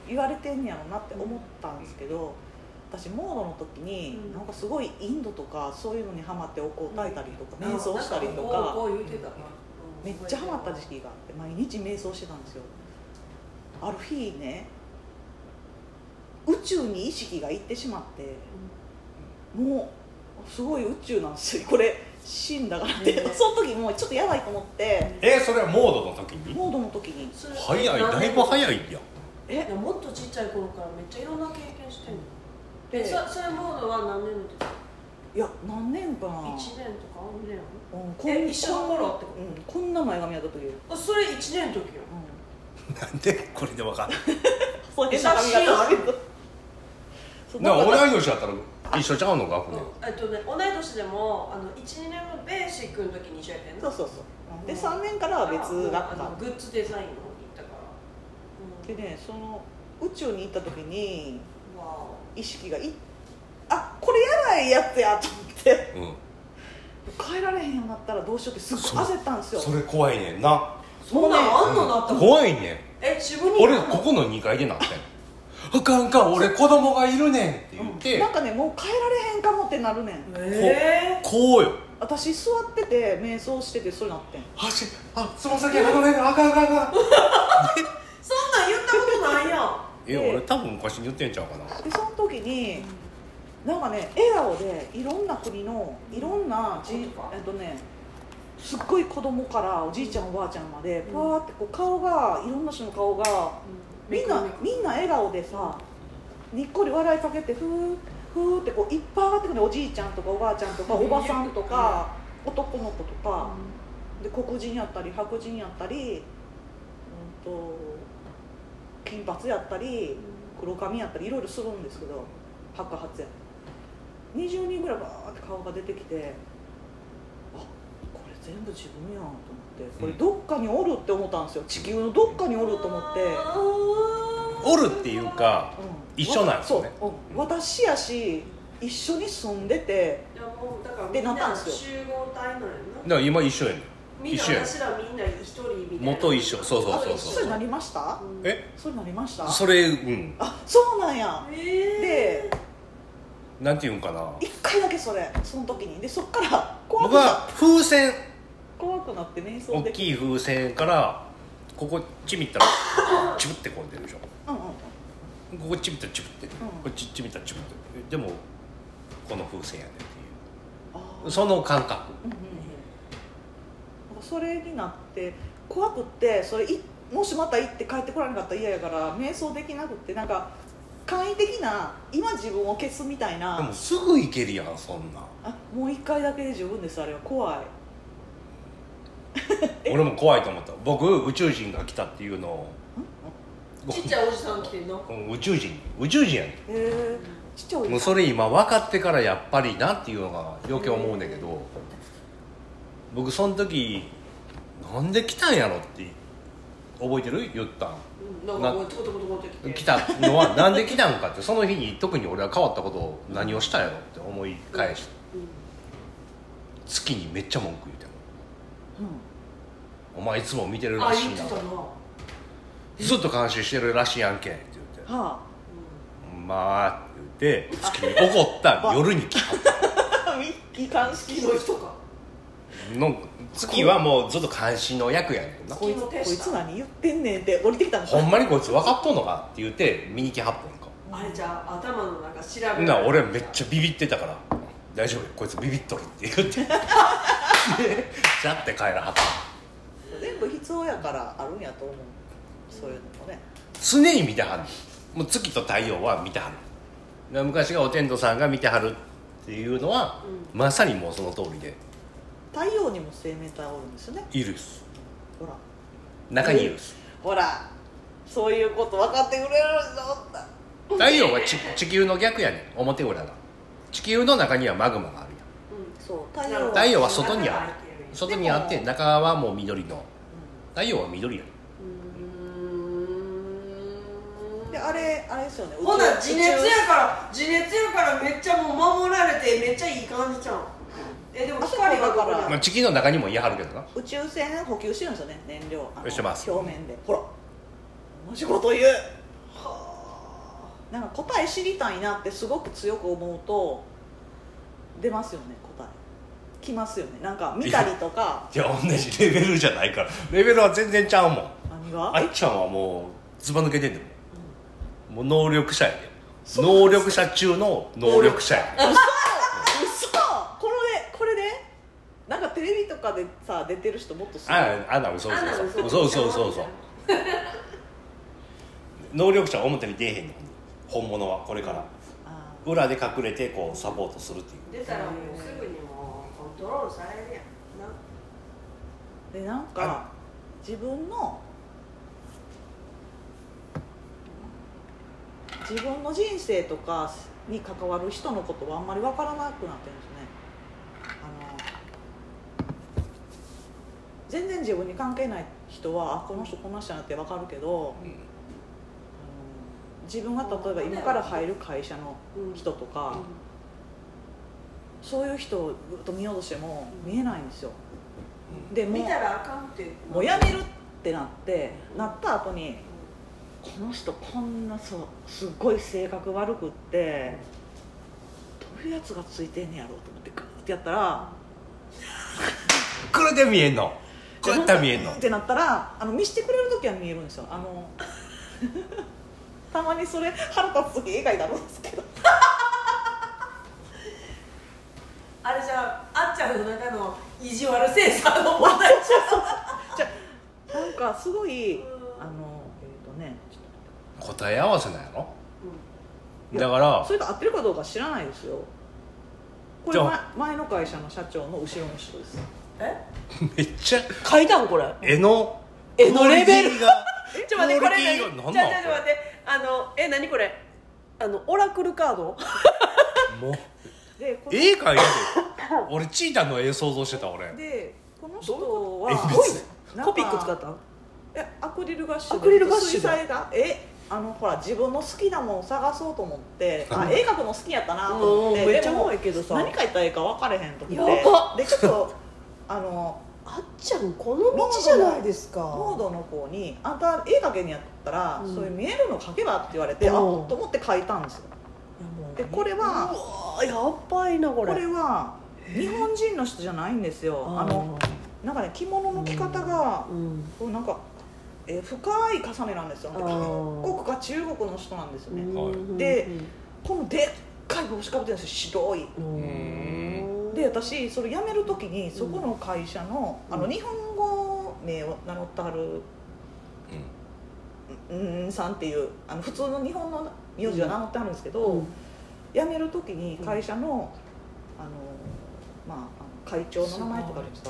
言われてんやろなって思ったんですけど私モードの時に、うん。なんかすごいインドとかそういうのにハマってお香炊いたりとか、うん瞑想したりとかめっちゃハマった時期があって毎日瞑想してたんですよ。ある日ね宇宙に意識がいってしまってもうすごい宇宙なんですよ。これ死んだからって、ねその時もうちょっとやばいと思って。えそれはモードの時に？モードの時に。早い。だいぶ早いや。んいえやもっとちっちゃい頃からめっちゃいろんな経験してんのでえ。そそれモードは何年の時？いや何年かな。1年とか2年うんこんえ一緒の頃？ってこうん、こんな前髪やった時、う。ん、あそれ1年の時よなんでこれでわかんない？(laughs) そう変な髪型写そうなだから同い年やったら一緒ちゃうの学年えっとね同い年でもあの12年のベーシックの時に一緒やってんの。そうそうそう。で3年からは別学あの科グッズデザインの方に行ったから、でねその宇宙に行った時に意識がいあこれやばいやつやと思って。うん。変えられへんようになったらどうしようってすっごい焦ったんですよ。それ怖いねんな。おそんなんあんのなった怖いねん。え自分に俺ここの2階でなってん。あかんあかん俺子供がいるねんって言って、なんかねもう変えられへんかもってなるねん。え。こうよ。私座ってて瞑想しててそれなってん。あしあつま先離れるあかんあかんあかん。ー、(laughs) そんなん言ったことないやんえ俺多分昔に言ってんちゃうかな。でその時になんかね笑顔でいろんな国のいろんなじ、えっとねすっごい子供からおじいちゃんおばあちゃんまでうん。パーってこう顔がいろんな人の顔がみんなみんな笑顔でさにっこり笑いかけてふーふーってこういっぱい上がってくるねおじいちゃんとかおばあちゃんとかうん。おばさんとか男の子とか。で黒人やったり白人やったり、うん、と金髪やったり黒髪やったりいろいろするんですけど白髪や。20人ぐらいバーって顔が出てきてあこれ全部自分やんと思ってこれどっかにおるって思ったんですよ。地球のどっかにおると思って。おるっていうかうん。一緒なんですよねそう、うん。私やし一緒に住んでていやもうだからでみんななったんですよ。集合体なのよだから今一緒やねん。みんな一緒や私らみんな元一緒そうそうそうそう。それなりました？うんえ？それなりました？それうん。あそうなんや。えでなんていうんかな。一回だけそれ。その時に。でそっから怖くな僕は風船。怖くなって瞑想大できい風船からここちびったら (laughs) チブってこう出るでしょ。うんうんここちびったらチブって。こっちちびったらチブって。でもこの風船やねんってあー。いうその感覚。うんうんうん。なんかそれになって怖くってそれ一もしまた行って帰ってこられなかったら嫌やから瞑想できなくってなんか簡易的な今自分を消すみたいな。でもすぐ行けるやんそんな。んあもう一回だけで十分ですあれは。怖い。(laughs) 俺も怖いと思った。僕宇宙人が来たっていうのを。ちっちゃいおじさん来てんの？うん宇宙人。宇宙人やねへえちっちゃいおじさん。んもうそれ今分かってからやっぱりなっていうのが余計思うねんだけど。僕その時なんで来たんやろって覚えてる？言ったん。うんなんかこうトコトコトコって来て。来たのはなんで来たんかってその日に特に俺は変わったことを何をしたんやろって思い返して。うん月にめっちゃ文句言うてんお前いつも見てるあらしいな言ってたな。ずっと監視してるらしいやんけって言って。は「まあ」って言って月に怒った夜に来た。あ (laughs) ミッキー鑑識の人かの月はもうずっと監視の役やねんな。こいつこいつ何言ってんねんって降りてきたん。ですほんまにこいつ分かっとんのかって言って見に来はったんか。あれじゃあ頭の中調べなら俺めっちゃビビってたから「大丈夫こいつビビっとる」って言って。でじゃって帰らはった。全部必要やからあるんやと思う。そういうのもね。常に見てはるもう月と太陽は見てはる昔がお天道さんが見てはるっていうのは、まさにもうその通りで太陽にも生命体おるんですよね。いるっす。ほら。中にいるっす。ほら。そういうこと分かってくれる人おった太陽はち地球の逆やねん。表裏が。地球の中にはマグマがあるやん。そう。太陽は太陽は外にある。る外にあって中はもう緑の。太陽は緑やねであれあれですよね。ほな地熱やから地熱やからめっちゃもう守られてめっちゃいい感じちゃう。んえでも光がどこにあまあ、地球の中にもいやはるけどな。宇宙船補給してるんですよね燃料。あのしてます。表面で。ほら。同じこと言う。なんか答え知りたいなってすごく強く思うと出ますよね答え。きますよね。なんか見たりとか。いや同じレベルじゃないから。レベルは全然ちゃうもん。何が？あいちゃんはもうずば抜けてんでもう能力者やで。能力者中の能力者や。で嘘なんかテレビとかでさ出てる人もっとすごい。ああんな嘘嘘あんな嘘嘘嘘嘘嘘能力者は表に出えへんの本物はこれから。あ裏で隠れてこうサポートするっていう。出たらもうすぐにもうコントロールされるやんでなんか自分の自分の人生とかに関わる人のことはあんまり分からなくなってるんですねあの全然自分に関係ない人はあこの人こんな人やなって分かるけど、うん。自分が例えば今から入る会社の人とか、そういう人をと見ようとしても見えないんですよ。でもう見たらあかんって。もうやめるってなってなった後にこの人こんなそうすっごい性格悪くってどういうやつがついてんねやろうと思ってグーってやったらこれで見えんの？こうやったら見えんの？ってなったらあの見してくれる時は見えるんですよ。あの (laughs) たまにそれ腹立つ時絵描いてあるんですけど。(laughs) あれじゃああっちゃんの中の意地悪センサーの問題じゃなんかすごいうん。あのえっ、とね答え合わせなんやろ？いやだからそれと合ってるかどうか知らないですよ。これ前前の会社の社長の後ろの人ですえ？めっちゃ書いたんこれ。絵の絵のレベル。が。(laughs) ちょ待ってこれ何が何？じゃあなんじゃあ待って。あのえ何これ？あのオラクルカード？もう。で絵描いて俺チータの絵想像してた俺。でこの人はコピック使った？んえアクリルガッシュアクリルガッシュで水彩画えあのほら自分の好きなものを探そうと思って。あ絵描くの好きやったなと思って。めっちゃうでもまいけどさ。何描いたらいいか分かれへんと思やって。ばでちょっとあのあっちゃんこの道じゃないですか。モードの子に「あんた絵描けにやったら、うん。そういう見えるの描けば」って言われて、うん。あと思って描いたんですよ。でこれはうわやっばいなここれれは日本人の人じゃないんですよ。あのなんかね着物の着方がうん。こうなんか、えー深い重ねなんですよ。であー。韓国か中国の人なんですよね、うん。でこのでっかい帽子かぶってるんですよ。白い。うんで私それ辞める時にそこの会社の,、あのうん日本語名を名乗ってはるうん。さんっていうあの普通の日本の名字は名乗ってあるんですけど、うん。辞める時に会社の,、あのまあ、会長の名前とかですか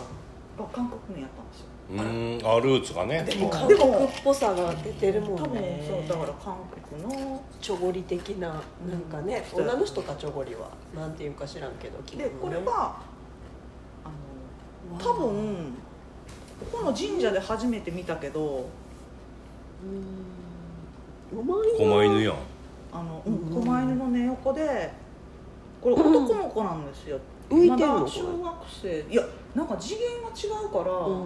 が韓国名やったんですようんあルーツがね。でも韓国っぽさが出てるも多分んねそうだから韓国のちょごり的ななんかね、うん。女の人かちょごりは。なんていうか知らんけど聞でこれはあの多分ここの神社で初めて見たけどうん。うまいな狛犬やん。あの、狛犬の寝横でこれ男の子なんですよ、浮いまだ小学生いやなんか次元が違うから、うん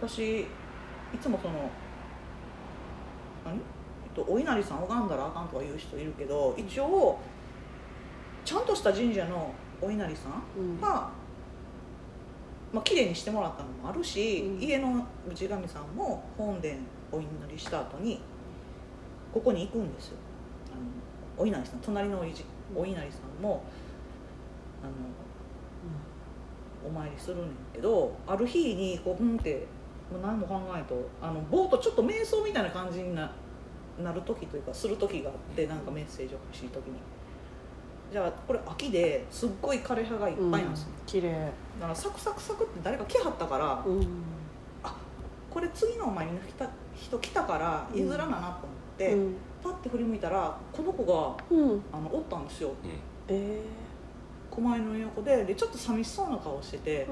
私いつもその何、えっと、お稲荷さん拝んだらあかんとか言う人いるけど一応ちゃんとした神社のお稲荷さんうん。が、まあ綺麗にしてもらったのもあるし、うん。家の氏神さんも本殿お祈りした後にここに行くんですよ。あのお稲荷さん隣のおいじお稲荷さんもあのお参りするねんけどある日にこううんって何も考えんとあのぼーっとちょっと瞑想みたいな感じにななる時というかする時があってなんかメッセージを欲しい時に。じゃあこれ秋ですっごい枯れ葉がいっぱいなんですよ、綺麗。だからサクサクサクって誰か来はったから、うん。これ次のお前に来た人来たから譲らななと思って、うん。パッて振り向いたらこの子がうん。あのおったんですよ。え狛犬の横ででちょっと寂しそうな顔してて、ー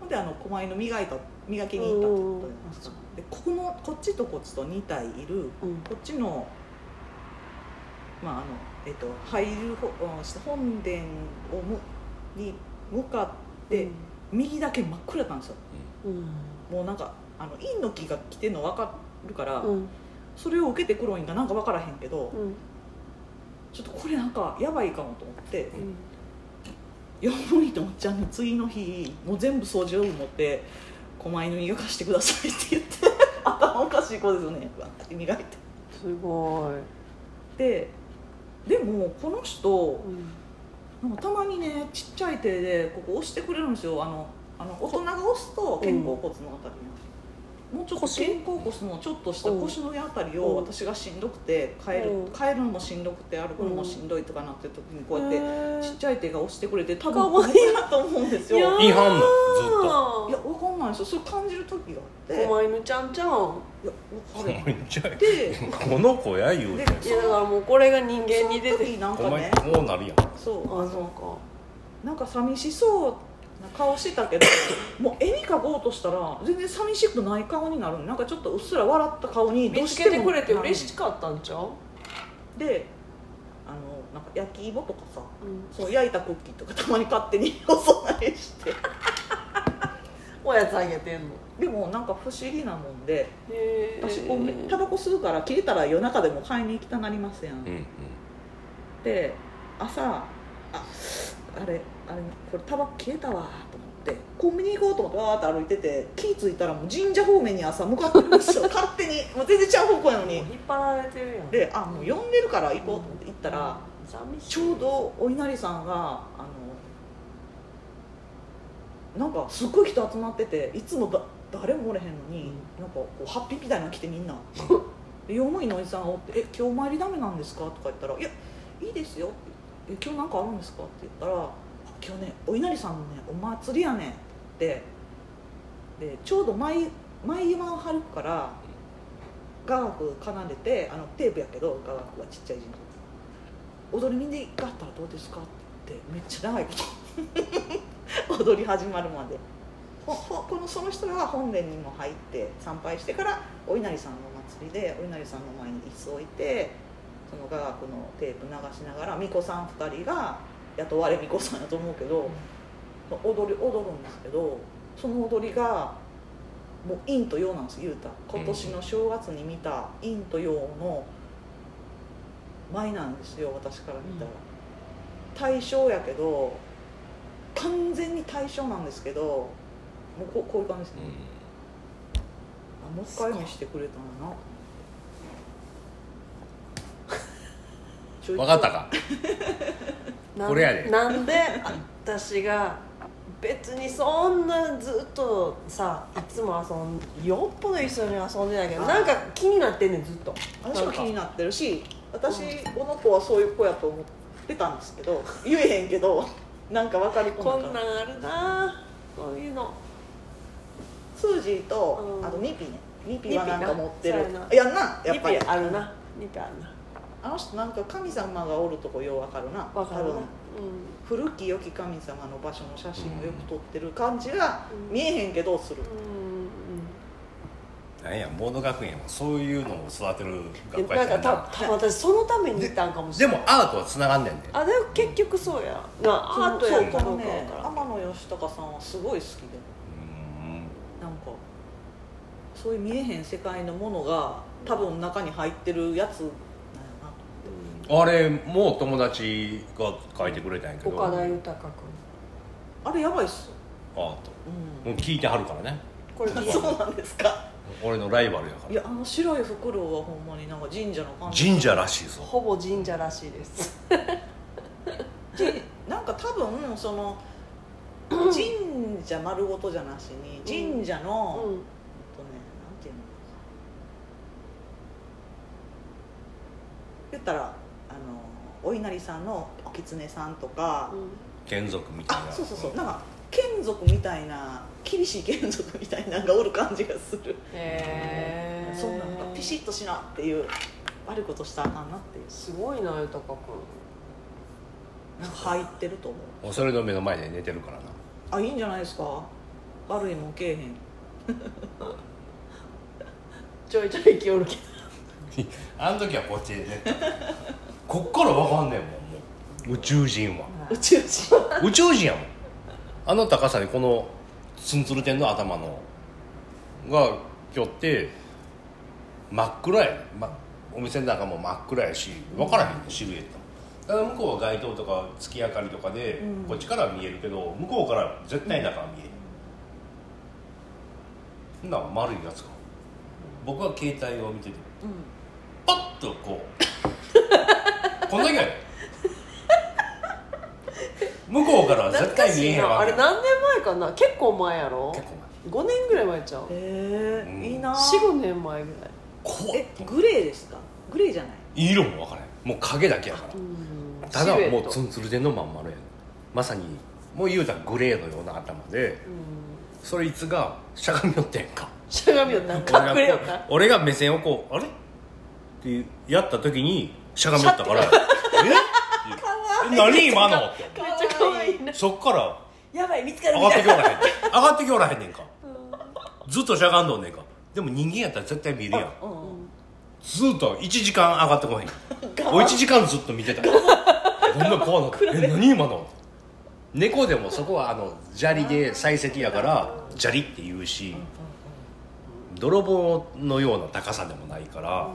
ほんであの狛犬磨いた磨きに行ったってことじゃないですかでここのこっちとこっちと2体いるうん。こっちのまああのえっと入る本殿をむに向かって右だけ真っ暗だったんですよ。うん。もうなんかあの陰の木が来てるの分かるから、うん。それを受けて黒いんかなんか分からへんけどうん。ちょっとこれなんかやばいかもと思ってうん「やばいと思っちゃんに次の日もう全部掃除を持って狛犬磨かしてください」って言って (laughs) 頭おかしい子ですよね。わーって磨いて。すごい。ででもこの人うん。なんかたまにねちっちゃい手でここ押してくれるんですよ。あのあの大人が押すと肩甲骨のあたりに、もうちょっと腰肩甲骨のちょっとした腰の上あたりをうん私がしんどくて帰るうん。帰るのもしんどくて歩くのもしんどいとかなってる時にこうやってちっちゃい手が押してくれて多分かわいいこれだと思うんですよいやや言いはんのずっと。わかんないです。よそれ感じる時があって。いや狛犬ちゃんちゃん？わかる狛犬ちゃうでこの子や言うてでいやだからもうこれが人間に出て時なんお前かねこうなるやん。そうあそうか。なんか寂しそうな顔してたけどもう絵に描こうとしたら全然寂しくない顔になるなんかちょっとうっすら笑った顔にど見うしても。つけてくれて嬉しかったんちゃうであのなんか焼き芋とかさうん。そう焼いたクッキーとかたまに勝手にお供えして。おやつあげてんの？でもなんか不思議なもんでへ私こうタバコ吸うから切れたら夜中でも買いに行きたなりますやん、うんうん。で朝ああれあれこれタバコ消えたわと思ってコンビニ行こうと思ってわーって歩いてて気ぃ付いたらもう神社方面に朝向かってるんですよ。(laughs) 勝手にもう全然ちゃう方向やのに。引っ張られてるやん。であもう呼んでるから行こうと思って行ったら寂しい。ちょうどお稲荷さんがあのなんかすっごい人集まってていつもだ誰もおれへんのに、なんかこうハッピーみたいなの着てみんな。で用務員のおじさんがおって「え今日お参りダメなんですか?」とか言ったら「いやいいですよ」って「え今日なんかあるんですか?」って言ったら「今日ねお稲荷さんのねお祭りやねん」って。でちょうど舞舞岩を張るから雅楽奏でてあのテープやけど雅楽はちっちゃい神社踊り見に行かったらどうですかって。めっちゃ長いこと。(laughs) 踊り始まるまで。ほほこのその人が本殿にも入って参拝してからお稲荷さんのお祭りでお稲荷さんの前に椅子置いてその雅楽のテープ流しながら巫女さん2人が雇われ巫女さんやと思うけど、踊り踊るんですけどその踊りがもう陰と陽なんです言うた今年の正月に見た陰と陽の舞なんですよ私から見たら、対象やけど完全に対象なんですけどもうここういう感じですね、あもう一回見してくれたのな。分かったか？(laughs) これやで。なんで私が別にそんなずっとさいつも遊んよっぽど一緒に遊んでないけどなんか気になってんねんずっと。私も気にななってるし私この子はそういう子やと思ってたんですけど (laughs) 言えへんけどなんか分かりこんなんあるなそういうの。スージーと、うん。あとニピね。ニピはなんか持ってる。やんなやっぱり。ニピあるな。ニピあるなあの人なんか神様がおるとこよう分かるな。多分わかるな。うん。古き良き神様の場所の写真をよく撮ってる感じがうん。見えへんけどする、うん。なんやモード学園はそういうのを育てるうん学校でなんかやった私そのために行ったんかもしれないでもアートはつながんねんで。あでも結局そうや。なアートやるかどうかわねからん天野義隆さんはすごい好きで。うん。なんかそういう見えへん世界のものが多分中に入ってるやつあれもう友達が書いてくれたんやけど。岡田豊君。あれやばいっすよ、ト。もうう聞いてはるからね。これん、そうなんですか？俺のライバルやから。いやあの白いフクロウはほんまになんか神社の感じ。神社らしいぞ。ほぼ神社らしいです。(laughs) じなんか多分その神社丸ごとじゃなしに神社の、うん。とねなんていうの言ったらあのお稲荷さんのお狐さんとか、眷属みたいな。あそうそうそう。なんか眷属みたいな厳しい眷属みたいなのがおる感じがする。へえそんなんかピシッとしなっていう悪いことしたらあかんなっていう。すごいな豊君なんか入ってると思う。もうそれの目の前で寝てるからな。あいいんじゃないですか。悪いもんけえへん。(laughs) ちょいちょい気おるけど。(laughs) あの時はこっちで寝てたこっから分かんねんもんもう。宇宙人は。宇宙人。宇宙人やもん。あの高さにこのツンツル天の頭のが今日って真っ暗や。ね、ま、お店の中も真っ暗やし分からへんねシルエット。もだから向こうは街灯とか月明かりとかで、うん。こっちからは見えるけど向こうから絶対中は見えへん、そんな丸いやつが僕は携帯を見ててパッとこう (laughs) こんだけ向こうからは絶対見えへんわけ。あれ何年前かな？結構前やろ？結構5年ぐらい前ちゃう？へえうん。いいな。45年前ぐらい。怖っ。えグレーですか？グレーじゃない？色も分からへん。もう影だけやから。うん。ただシルエット。もうツンツルでんのまん丸やねん。まさにもう言うたらグレーのような頭で。うん。そいつがしゃがみ寄ってんか。しゃがみよなんか隠れよった。俺が目線をこうあれ？ってやった時にしゃがみ寄ったから「え？っ?」てえ何今の?」って。めっちゃ可愛いなそっから。やばい見つかる上がってきおらへんねん。上がってきおら (laughs) へんねんか。ずっとしゃがんどんねんか。でも人間やったら絶対見るやん。うんずっと1時間上がってこへん。もう1時間ずっと見てた。どんな怖な。ってえ何今の？猫でもそこはあの砂利で採石やから砂利って言うし泥棒のような高さでもないから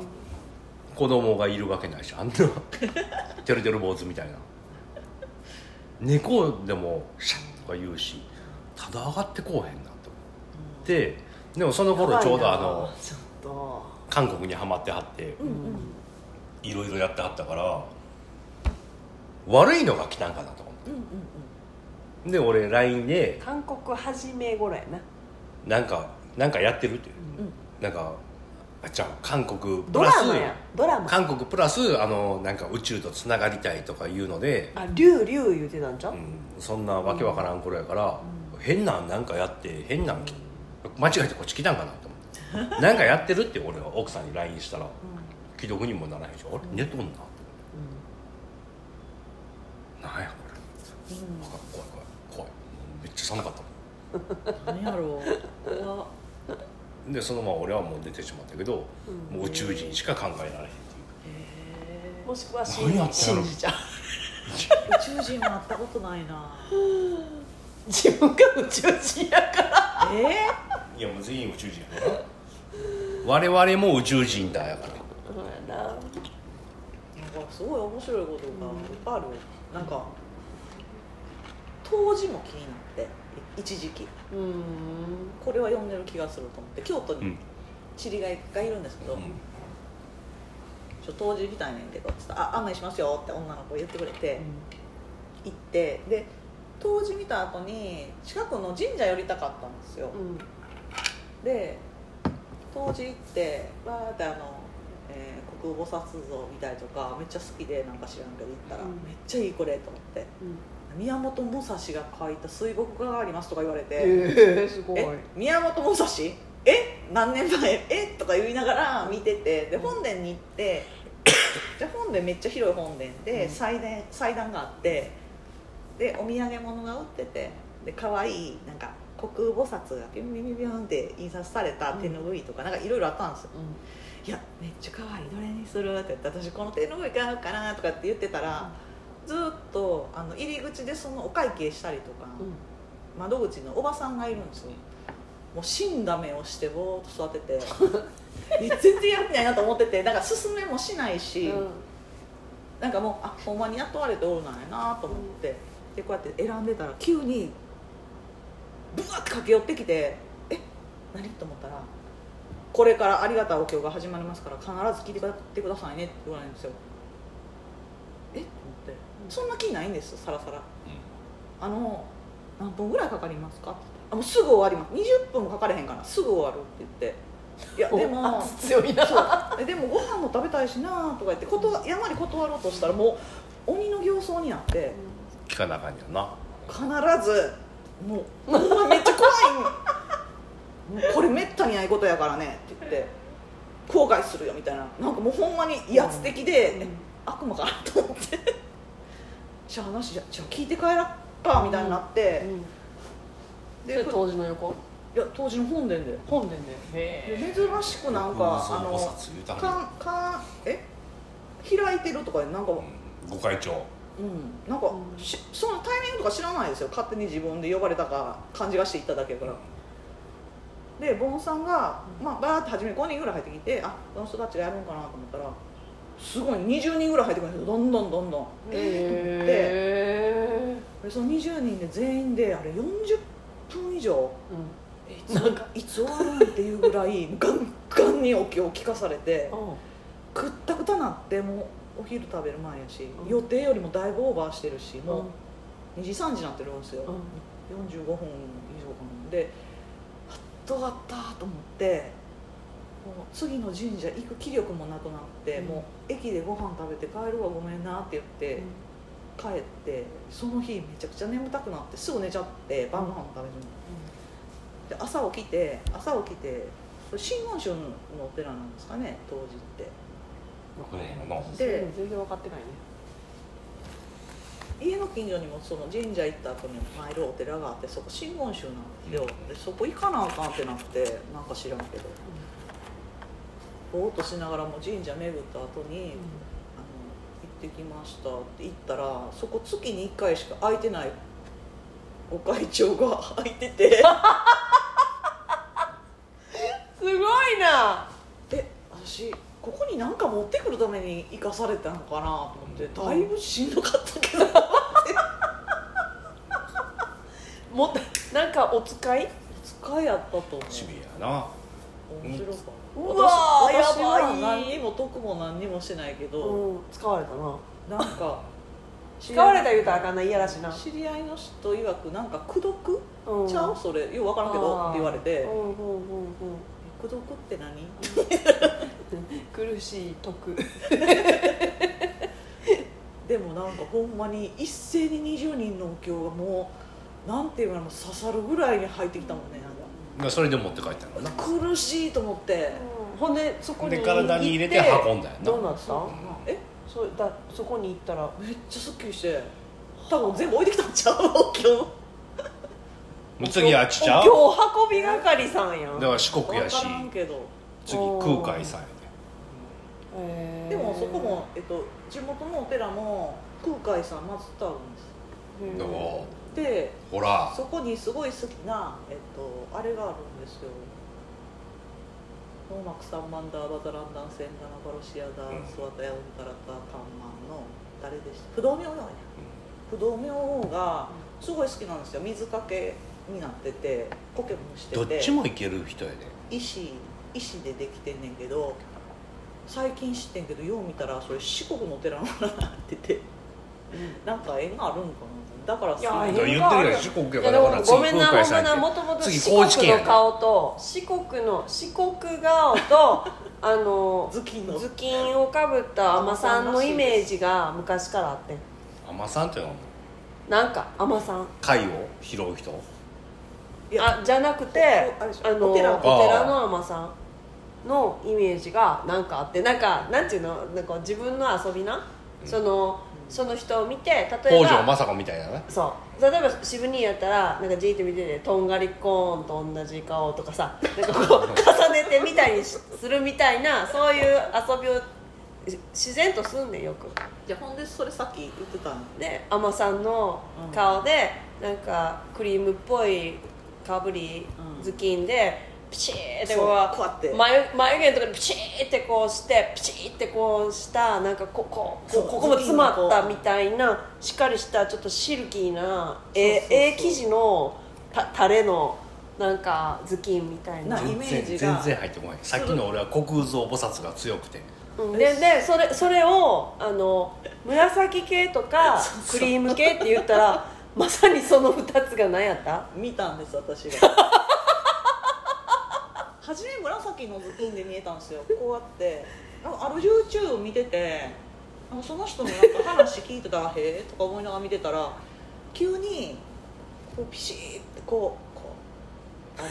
子供がいるわけないしあんな (laughs) てるてる坊主みたいな。猫でもシャッとか言うしただ上がってこうへんなと思って。でもその頃ちょうどあの韓国にはまってはってうんうん。いろいろやってはったから悪いのが来たんかなと思っうんうんてで俺 LINE で韓国初め頃やな。なんかなんかやってるってう。んうん。なんかあじゃあ韓国プドラスラマやドラマ。韓国プラスあのなんか宇宙とつながりたいとかいうので、あ竜竜言うてたんちゃう？うん、そんなわけわからん頃やから、変なんなんかやって変なんき間違えてこっち来たんかなと思って。(laughs) なんかやってるって俺は奥さんに LINE したら既読にもならへんしあれ？寝とんなと思って。なんやこれ。怖い怖い怖いめっちゃ寒かったもん。(laughs) 何やろうでそのまま俺はもう出てしまったけど、うん。もう宇宙人しか考えられへんっていう。もしくは信じちゃう。宇宙人は会ったことないな。(laughs) 自分が宇宙人やから。え？いやもう全員宇宙人やから我々も宇宙人だやから。そうやな。ー、なんかすごい面白いことがいっぱいある。なんか当時も気になって一時期。うーんこれは読んでる気がすると思って京都にうん。知り合いがいるんですけど、うん。ちょ当時行きたいねんけどつってあ案内しますよって女の子言ってくれて行ってで当時見た後に近くの神社寄りたかったんですよ、うん。で当時行ってわーってあの、えー国菩薩像見たりとかめっちゃ好きでなんか知らんけど行ったら、うん。めっちゃいいこれと思って宮本武蔵が書いた水墨画がありますとか言われて、ええすごい。え宮本武蔵？え？何年前？え？とか言いながら見ててで本殿に行って (coughs) じゃあ本殿めっちゃ広い本殿で、うん。祭壇祭壇があってでお土産物が売っててで可愛いなんか国菩薩がピュンピュンピュンって印刷された手ぬぐいとかなんかいろいろあったんですよ「いやめっちゃ可愛い。どれにする?」って言って「私この手ぬぐい買うかな」とかって言ってたら、ずっとあの入り口でそのお会計したりとか、窓口のおばさんがいるんですよ。もう死んだ目をしてぼーっと座っててえ (laughs) 全然やってないなと思っててだから進めもしないし、うん。なんかもうあほんまに雇われておるなんやなと思って、でこうやって選んでたら急にブワッて駆け寄ってきて「え何?」と思ったら「これからありがたいお経が始まりますから必ず聞いてくださいね」って言われるんですよそんな気ないんですよさらさらあの何分ぐらいかかりますか？ってあもうすぐ終わります。20分もかかれへんかな。すぐ終わるって言って。いやでも圧強いな。そう。えでもご飯も食べたいしなとか言ってことやまり断ろうとしたらもう鬼の形相になって。聞かなあかんやな。必ずもうめっちゃ怖いん。(laughs) もうこれめったにないことやからねって言って後悔するよみたいな。なんかもうほんまに威圧的で、え悪魔かなと思ってじゃあ話じゃじゃあ聞いて帰らっかみたいになって、でで当時の横いや当時の本殿で。本殿で。へで珍しくなんかあの菩薩言うたかんかんえ？開いてるとかなんか、ご会長。うん、なんか、うん。しそのタイミングとか知らないですよ。勝手に自分で呼ばれたか感じがして行っただけやから。でボンさんが、まあ、バーって初めに5人ぐらい入ってきてあこの人たちがやるんかなと思ったらすごい20人ぐらい入ってくるんですよ。どんどんどんどん。えでその20人で全員であれ40分以上。えいつなんか。いつ終わるんっていうぐらいガンガンにお経を聞かされてくったくたなってもうお昼食べる前やし、うん。予定よりもだいぶオーバーしてるしもう2時3時になってるんですよ、うん。45分以上かなであっと終わったと思ってもう次の神社行く気力もなくなって、うん。もう駅でご飯食べて帰るわごめんなって言って、帰ってその日めちゃくちゃ眠たくなってすぐ寝ちゃって晩ご飯も食べずに、で朝起きて朝起きてこれ真言宗のお寺なんですかね当時って。これやなで全然分かってないね。家の近所にもその神社行った後に参るお寺があってそこ真言宗なんですよ。でそこ行かなあかんってなってなんか知らんけどぼーっとしながらも神社巡った後に、あの行ってきましたって言ったらそこ月に1回しか空いてないお会長が空いてて。すごいな。え私ここに何か持ってくるために生かされたのかなと思ってだいぶしんどかったけど。(laughs) もなんかお使い？使いやったと思う。シビやな面白かった。うわー私私は何にも得も何にもしてないけど、うん使われたな。なんか (laughs) 使われた言うたらあかんない嫌らしな。知り合いの人曰くなんか「功徳うん。ちゃう？それよう分からんけど」って言われて。うんうんうんうん「功徳って何? (laughs)」苦しい徳 (laughs) でもなんかほんまに一斉に20人のお経がもうなんていうの刺さるぐらいに入ってきたもんねそれで持って帰ったのな。苦しいと思って。ほんでそこにで体に入れて運んだよな。どうなった？え？そだそこに行ったらめっちゃすっきりして多分全部置いてきたんちゃう？お経次あっちちゃう？今日運び係さんやん。だから四国やし分からんけど。次空海さんやへー。でもそこも、えっと、地元のお寺も空海さん祀ってあるんです。でもでほら。そこにすごい好きな、えっと、あれがあるんですよ。ノーマクサンマンダーバザランダンセンダナバロシアダうん。ンスワタヤウンタラタタンマンの誰でした？不動明王や不動明王がすごい好きなんですよ。水かけになってて苔もしてて。どっちもいける人やで。石石でできてんねんけど最近知ってんけどよう見たらそれ四国のお寺のなってて。なんか縁があるんかな？だからいやさ変言ってるやん。四国やからごめんなごめんなもともと次四高知県やね国の顔と四国の四国顔と (laughs) あの頭巾の。頭巾をかぶった海女さんのイメージが昔からあってん。海女さんっていうのは？なんか海女さん。貝を？拾う人？いやあじゃなくてあのおお寺寺の海女さんのイメージがなんかあって。なんかなんていうの？なんか自分の遊びな、そのその人を見て例えば北条政子みたいなね。そう。例えば渋兄やったらなんかじーって見ててとんがりコーンと同じ顔とかさなんかこう (laughs) 重ねてみたりするみたいなそういう遊びを自然とすんねんよく。じゃあほんでそれさっき言ってたの？で海女さんの顔でなんかクリームっぽいかぶりうん。頭巾でピチーってこそううこうやって。眉眉毛のところにピチーってこうしてピチーってこうしたなんかここそうここも詰まったみたいなしっかりしたちょっとシルキーなえええ生地のたタレのなんか頭巾みたいな。なイ全メージが。然全然入ってこない。さっきの俺は国空蔵菩薩が強くて。うん。ででそれそれをあの紫系とか (laughs) クリーム系って言ったらまさにその2つが何やった？見たんです私が (laughs) 初め紫の頭巾で見えたんですよ。こうやって。なんかある YouTube 見ててその人のなんか話聞いてたら「へえ」とか思いながら見てたら急にこうピシーってこうこうあの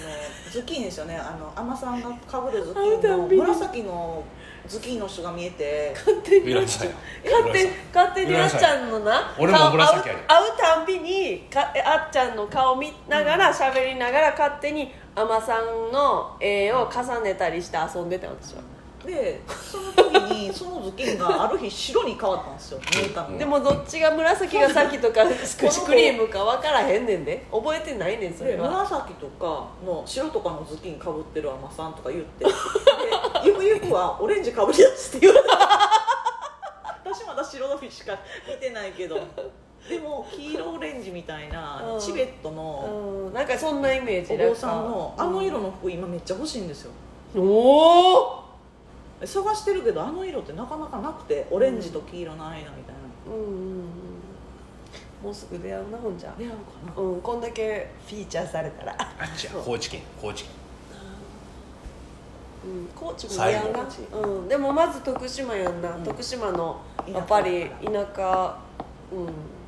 頭巾ですよね。あの海女さんがかぶる頭巾の会うたんびに紫の頭巾の人が見えて。勝手に勝手勝手にあっちゃんのな。俺も顔紫やね会う会うたんびにかあっちゃんの顔見ながら喋りながら勝手に海女さんの絵を重ねたりして遊んでたよ私は。でその時にその頭巾がある日白に変わったんですよ。見えたのでもどっちが紫が先とかスクシクリームか分からへんねんで。覚えてないねんそでれは。紫とかの白とかの頭巾かぶってる海女さんとか言って。(laughs) でゆくゆくはオレンジかぶり出すって言われた私まだ白のしか見てないけどでも黄色オレンジみたいなうん。チベットのうん。なんかそんなイメージお坊さんのあの色のの服今めっちゃ欲しいんですよ。おお探してるけどあの色ってなかなかなくてオレンジと黄色の間みたいな。うんうんうんもうすぐ出会うなほんじゃ。出会うかな。うんこんだけフィーチャーされたら。あっちや高知県。高知県。うん、高知もやんな。最、うん、でもまず徳島やんな、うん。徳島のやっぱり田舎。うん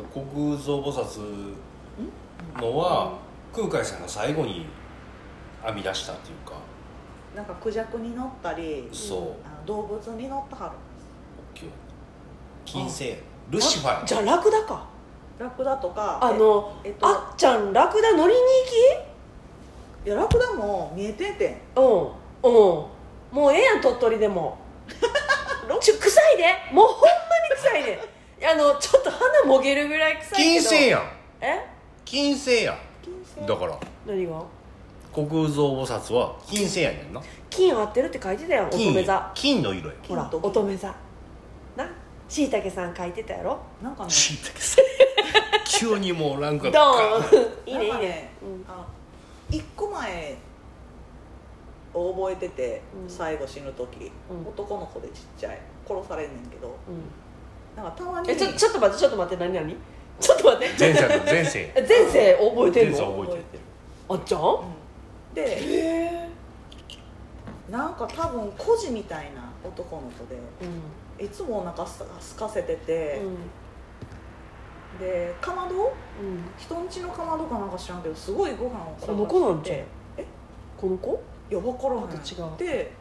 国空蔵菩薩のは空海さんが最後に編み出したっていうか。なんかクジャクに乗ったりそう。動物に乗ったはる金星。ルシファーじゃあラクダか。ラクダとかあの、ええっとあっちゃんラクダ乗りにいやラクダも見えてて行きうん。うん。もうええやん鳥取でも。(laughs) ちょ臭いで。もうほんまに臭いであのちょっと鼻もげるぐらい臭い金けど。星やん。え？金星やん。金星？だから。何が？国空蔵菩薩は金星やねんな。金合ってるって書いてたやん乙女金座。金の色やほら金と。乙女座。な？しいたけさん書いてたやろ？なんかね。しいたけさ (laughs) 急にもうランクドがーン。(laughs) いいねいいね。なんかね、あ1個前を覚えてて、うん。最後死ぬ時、うん。男の子でちっちゃい。殺されんねんけど。うんうんなんかたまに。えちょちょっと待ってちょっと待って何何？ちょっと待って。前世の (laughs) 前世え前世覚えてん前世の覚えてる。あっちゃん？うん。でなんか多分孤児みたいな男の子でうん。いつもお腹すすかせてて、うん。でかまど？うん。人んちのかまどかなんか知らんけどすごいご飯をこの子なんちゃう？え？この子？いや分からへん。違う。で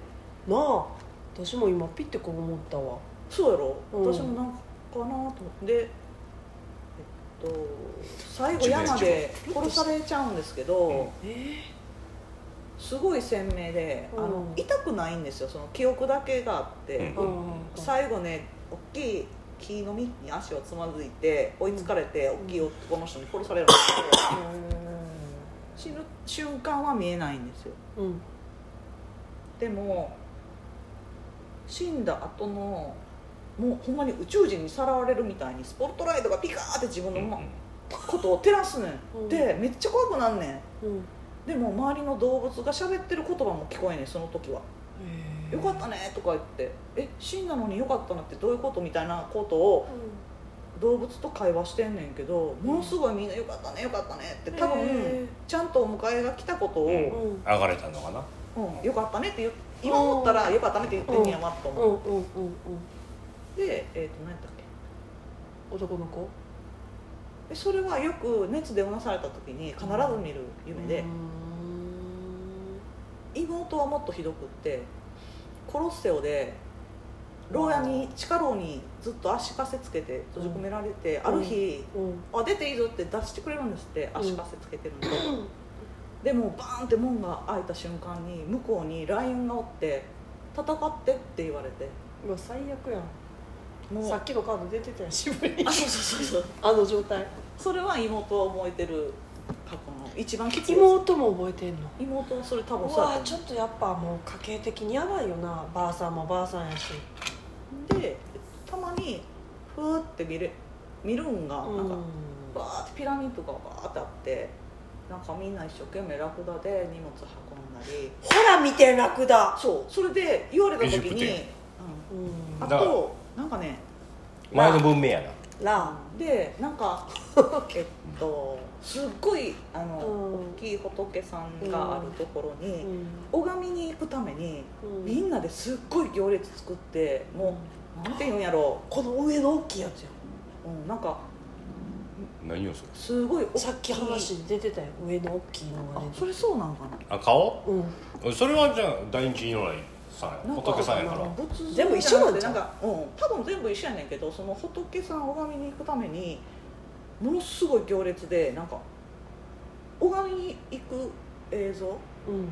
なあ私も今ピッてこう思ったわそうやろ、うん。私もなんかかなと思って。でえっと最後山で殺されちゃうんですけど、えすごい鮮明で、あのうん痛くないんですよ。その記憶だけがあって、最後ね大きい木の実に足をつまずいて追いつかれて、大きい男の人に殺されるんですけど死ぬ瞬間は見えないんですよ。でも死んだ後のもうほんまに宇宙人にさらわれるみたいにスポットライトがピカーって自分の、まことを照らすねん、うん。でめっちゃ怖くなんねん。うん。でも周りの動物が喋ってる言葉も聞こえねんその時は「よかったね」とか言って「え死んだのによかったなってどういうこと?」みたいなことを動物と会話してんねんけどものすごいみんな「よかったねよかったね」って多分へちゃんとお迎えが来たことを「うん。うん上がれたのかな？うんよかったね」って言う今思ったら「よかったね」って言ってんねやわとう。ん思う、うんうんうんでえっ、と何やったっけ？男の子。でそれはよく熱でうなされた時に必ず見る夢で、妹はもっとひどくってコロッセオで牢屋に地下牢にずっと足かせつけて閉じ込められて、ある日うん「あ出ていいぞ」って出してくれるんですって足かせつけてるんで、(clears throat) でもバーンって門が開いた瞬間に向こうにライオンがおって「戦って」って言われて。うわ最悪やんもう。さっきのカード出てたやん渋いあそうそうそうそう。あの状態。それは妹は覚えてる過去の。一番きつい妹も覚えてんの？妹はそれ多分うそう。わちょっとやっぱもう家系的にやばいよな。ばあさんもばあさんやし。でたまにふーって見れ見るんがなんか、うん。バーってピラミッドがバーってあってなんかみんな一生懸命ラクダで荷物運んだり。ほら見てラクダ。そうそれで言われた時エジプにト、うん、あだからとなんかね前の文明やな。ラでなんか (laughs) えっとすっごいあの、うん。大きい仏さんがあるところに、うん。拝みに行くために、うん。みんなですっごい行列作ってもうなんて言うんやろこの上の大きいやつやう、うん、なんか何をするすごい大きい。さっき話に出てたよ上の大きいのが出てあそれそうなんかな。あ顔？うん。それはじゃあ第一如来さんなんか仏さんやから。全部一緒なんじゃんじゃなんか、うん、多分全部一緒やねんけどその仏さんを拝みに行くためにものすごい行列でなんか拝みに行く映像うん。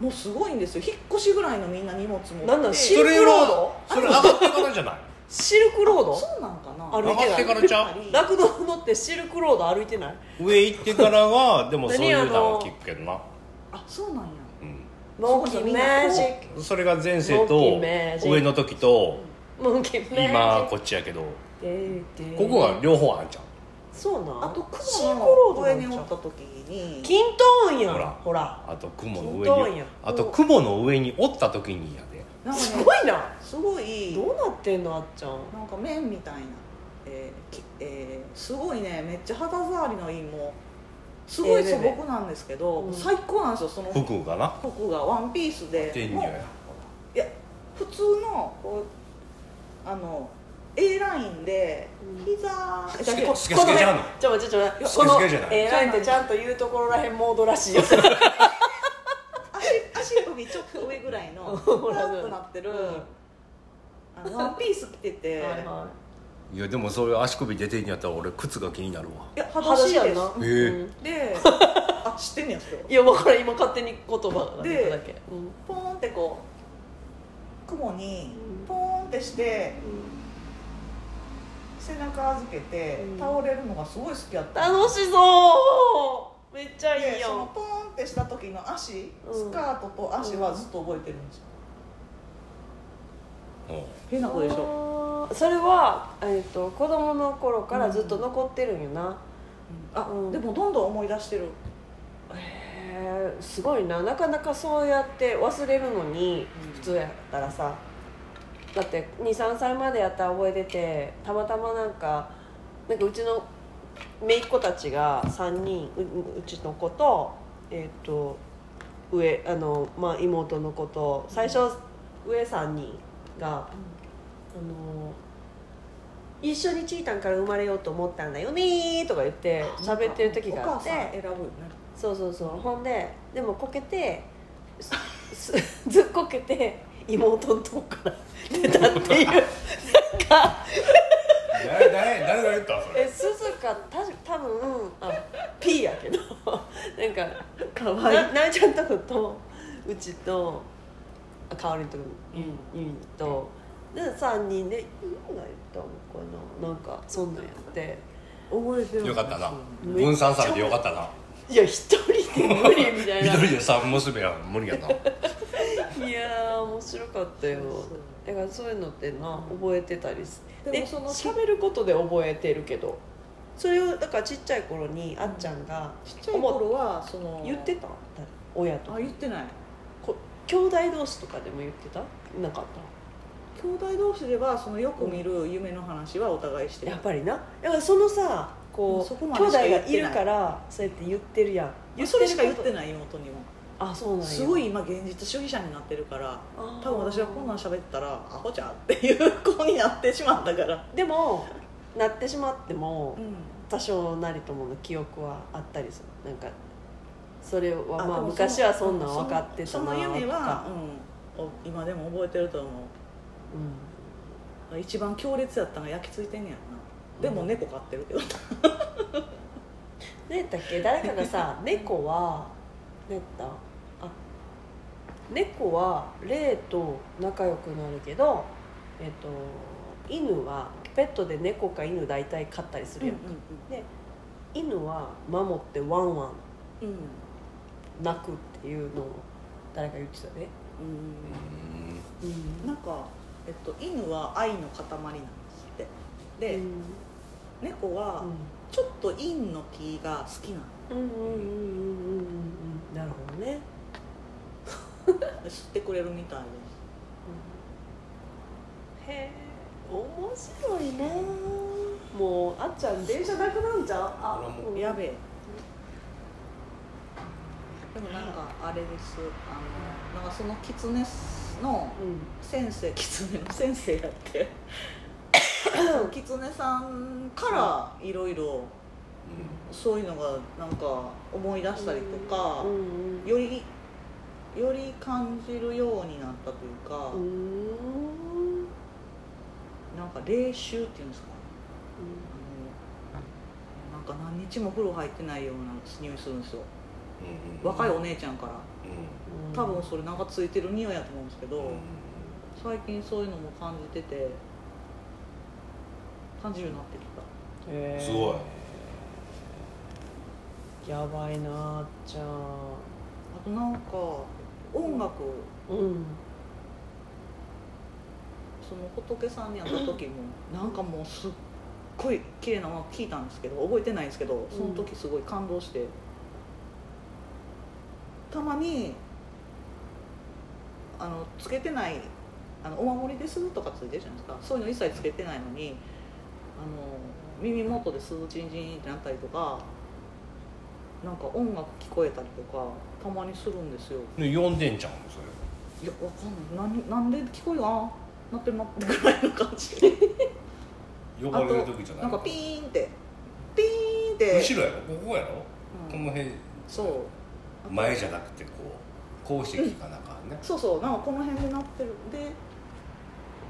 もうすごいんですよ。引っ越しぐらいのみんな荷物持って。なんなんシルクロード？はそれ上がってからじゃない？シルクロード？そうなんかな。歩いてない。上がってからちゃう？ラクダ乗ってシルクロード歩いてない？上行ってからはでもそういうののは聞くけどな、あそうなんや。うモンキーマジッん、それが前世と上の時とクモンキーマジ。ック今こっちやけどここが両方あんじゃん。そうなん？あと雲の上におった時に。キントーンやん。ほら。ほら。あと雲の上にあと雲の上におった時にやで。なんかねすごいな。すごい。どうなってんのあっちゃん。なんか麺みたいな、えーきえーすごいね。めっちゃ肌触りのいいもうすごい素朴なんですけど、うん最高なんですよその。服服がな。がワンピースで。いや普通のこうあの A ラインでうん。膝、えスケだけスケスケじゃんの？ちょちょ待ってスケスケじゃない。この A ラインってちゃんと言うところらへんモードらしいよ。足足首ちょっと上ぐらいの (laughs) ほらふわっとなってる、あのワンピース着てて、はいはいやでもそれ足首出てんやったら俺靴が気になるわ。いやい裸足やんな。へえうんであ知ってんねやそれ。いや分からん今勝手に言葉が出ただけうん。ポーンってこう雲にうん。ポーンってして背中預けてうん。倒れるのがすごい好きやった。楽しそう。めっちゃいいでやん。そのポーンってした時の足うん。スカートと足はずっと覚えてるんですよ。うん変な子でしょ。それは、えっと子供の頃からずっと残ってるんよな、あうん。でもどんどん思い出してる。へえすごいな。なかなかそうやって忘れるのにうん。普通やったらさ。だって23歳までやったら覚えててたまたまなんかなんかうちの姪っ子たちが3人ううちの子とえっ、と上あの、まあ、妹の子と最初上3人が、あの一緒にチータンから生まれようと思ったんだよねとか言って喋ってる時があってお母さん選ぶそうそうそう。ほんででもこけて (laughs) ずっこけて妹のとこから出たっていう。なんか誰誰誰が言ったそれ？え鈴鹿た多分あ P やけど。なんかかわい。いななちゃんとことうちとあかおりんとこゆいゆいとで3人で「何が言ったのかな?」なんかそんなんやって覚えてるよかったな。分散されてよかったな。いや一人で無理みたいな。一人で三娘は無理やな。(laughs) いやー面白かったよ。だからそういうのってな覚えてたりすででもその喋ることで覚えてるけど。それをだからちっちゃい頃にあっちゃんがちっちゃい頃はその言ってた？親とあ言ってない。こ兄弟同士とかでも言ってた？なかっ兄弟同士ではそのよく見る夢の話はお互いしてる。やっぱりな。だからそのさこう兄弟がいいるからそうやって言ってるやん。言それしか言っるてない妹にも。あそうなんや。すごい今現実主義者になってるから多分私はこんなん喋ったらアホじゃんっていう子になってしまったから。でもなってしまってもうん。多少なりともの記憶はあったりする。なんかそれはまあ昔はそんなん分かってたなそのその夢は、うん、お今でも覚えてると思う。一番強烈やったのが焼き付いてんねやろな。でも猫飼ってるけど。(laughs) 何やったっけ？誰かがさ (laughs) 猫は何やった？あ猫は霊と仲良くなるけどえっと犬はペットで猫か犬大体飼ったりするやん、犬は守ってワンワン。うんうん泣くっていうのを誰か言ってたね、うん。うん。なんか、えっと、犬は愛の塊なんですって。で、うん。猫はちょっと陰の気が好きなの。うんうんうんうんうんうん。うんなるほどね、(laughs) 知ってくれるみたいです。へえ。面白いなもうあっちゃん電車なくなんじゃんあやべえでもなんかあれです。あのなんかその狐のうん。先生狐の (laughs) 先生やって。(coughs) 狐さんからいろいろそういうのがなんか思い出したりとか、うん。うんよりより感じるようになったというか、うなんか霊臭っていうんですか？あのなんか何日も風呂入ってないような匂いするんですよ若いお姉ちゃんから。多分それなんかついてる匂いやと思うんですけど、最近そういうのも感じてて感じるようになってきた。へー。すごい。やばいなあっちゃんあとなんか音楽うん。その仏さんに会った時も (coughs) なんかもうすっごい綺麗な音楽聴いたんですけど覚えてないんですけどその時すごい感動して、たまにあのつけてないあのお守りですとかついてるじゃないですか。そういうの一切つけてないのにあの耳元でスーチンチンってなったりとかなんか音楽聞こえたりとかたまにするんですよ。で呼んでんじゃん？それ。いやわかんない。何なんで聞こえる？あなってるなってぐらいの感じ。呼ばれる時じゃない？なんかピーンってピーンって。後ろやろ？ここやろ、うん。この辺。そう前じゃなくてこうこうして聞かなあかんね、そうそうなんかこの辺でなってる。で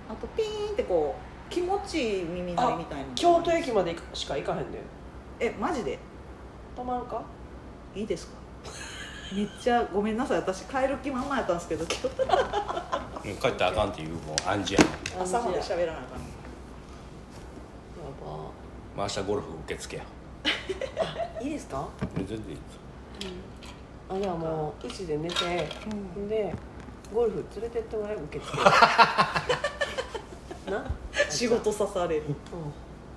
あとピーンってこう気持ちいい耳鳴りみたいな京都駅までしか行かへんねんえマジで？たまるか？いいですか？めっちゃごめんなさい。私帰る気満々やったんですけど (laughs) 帰ったらあかんっていうもう暗示や朝まで。や喋らなあかん。ば。まあ明日ゴルフ受付や。(laughs) いいですか？全然いいですあじゃあもううちで寝てうん。でゴルフ連れてってもらえる受付 (laughs) な？仕事さされる。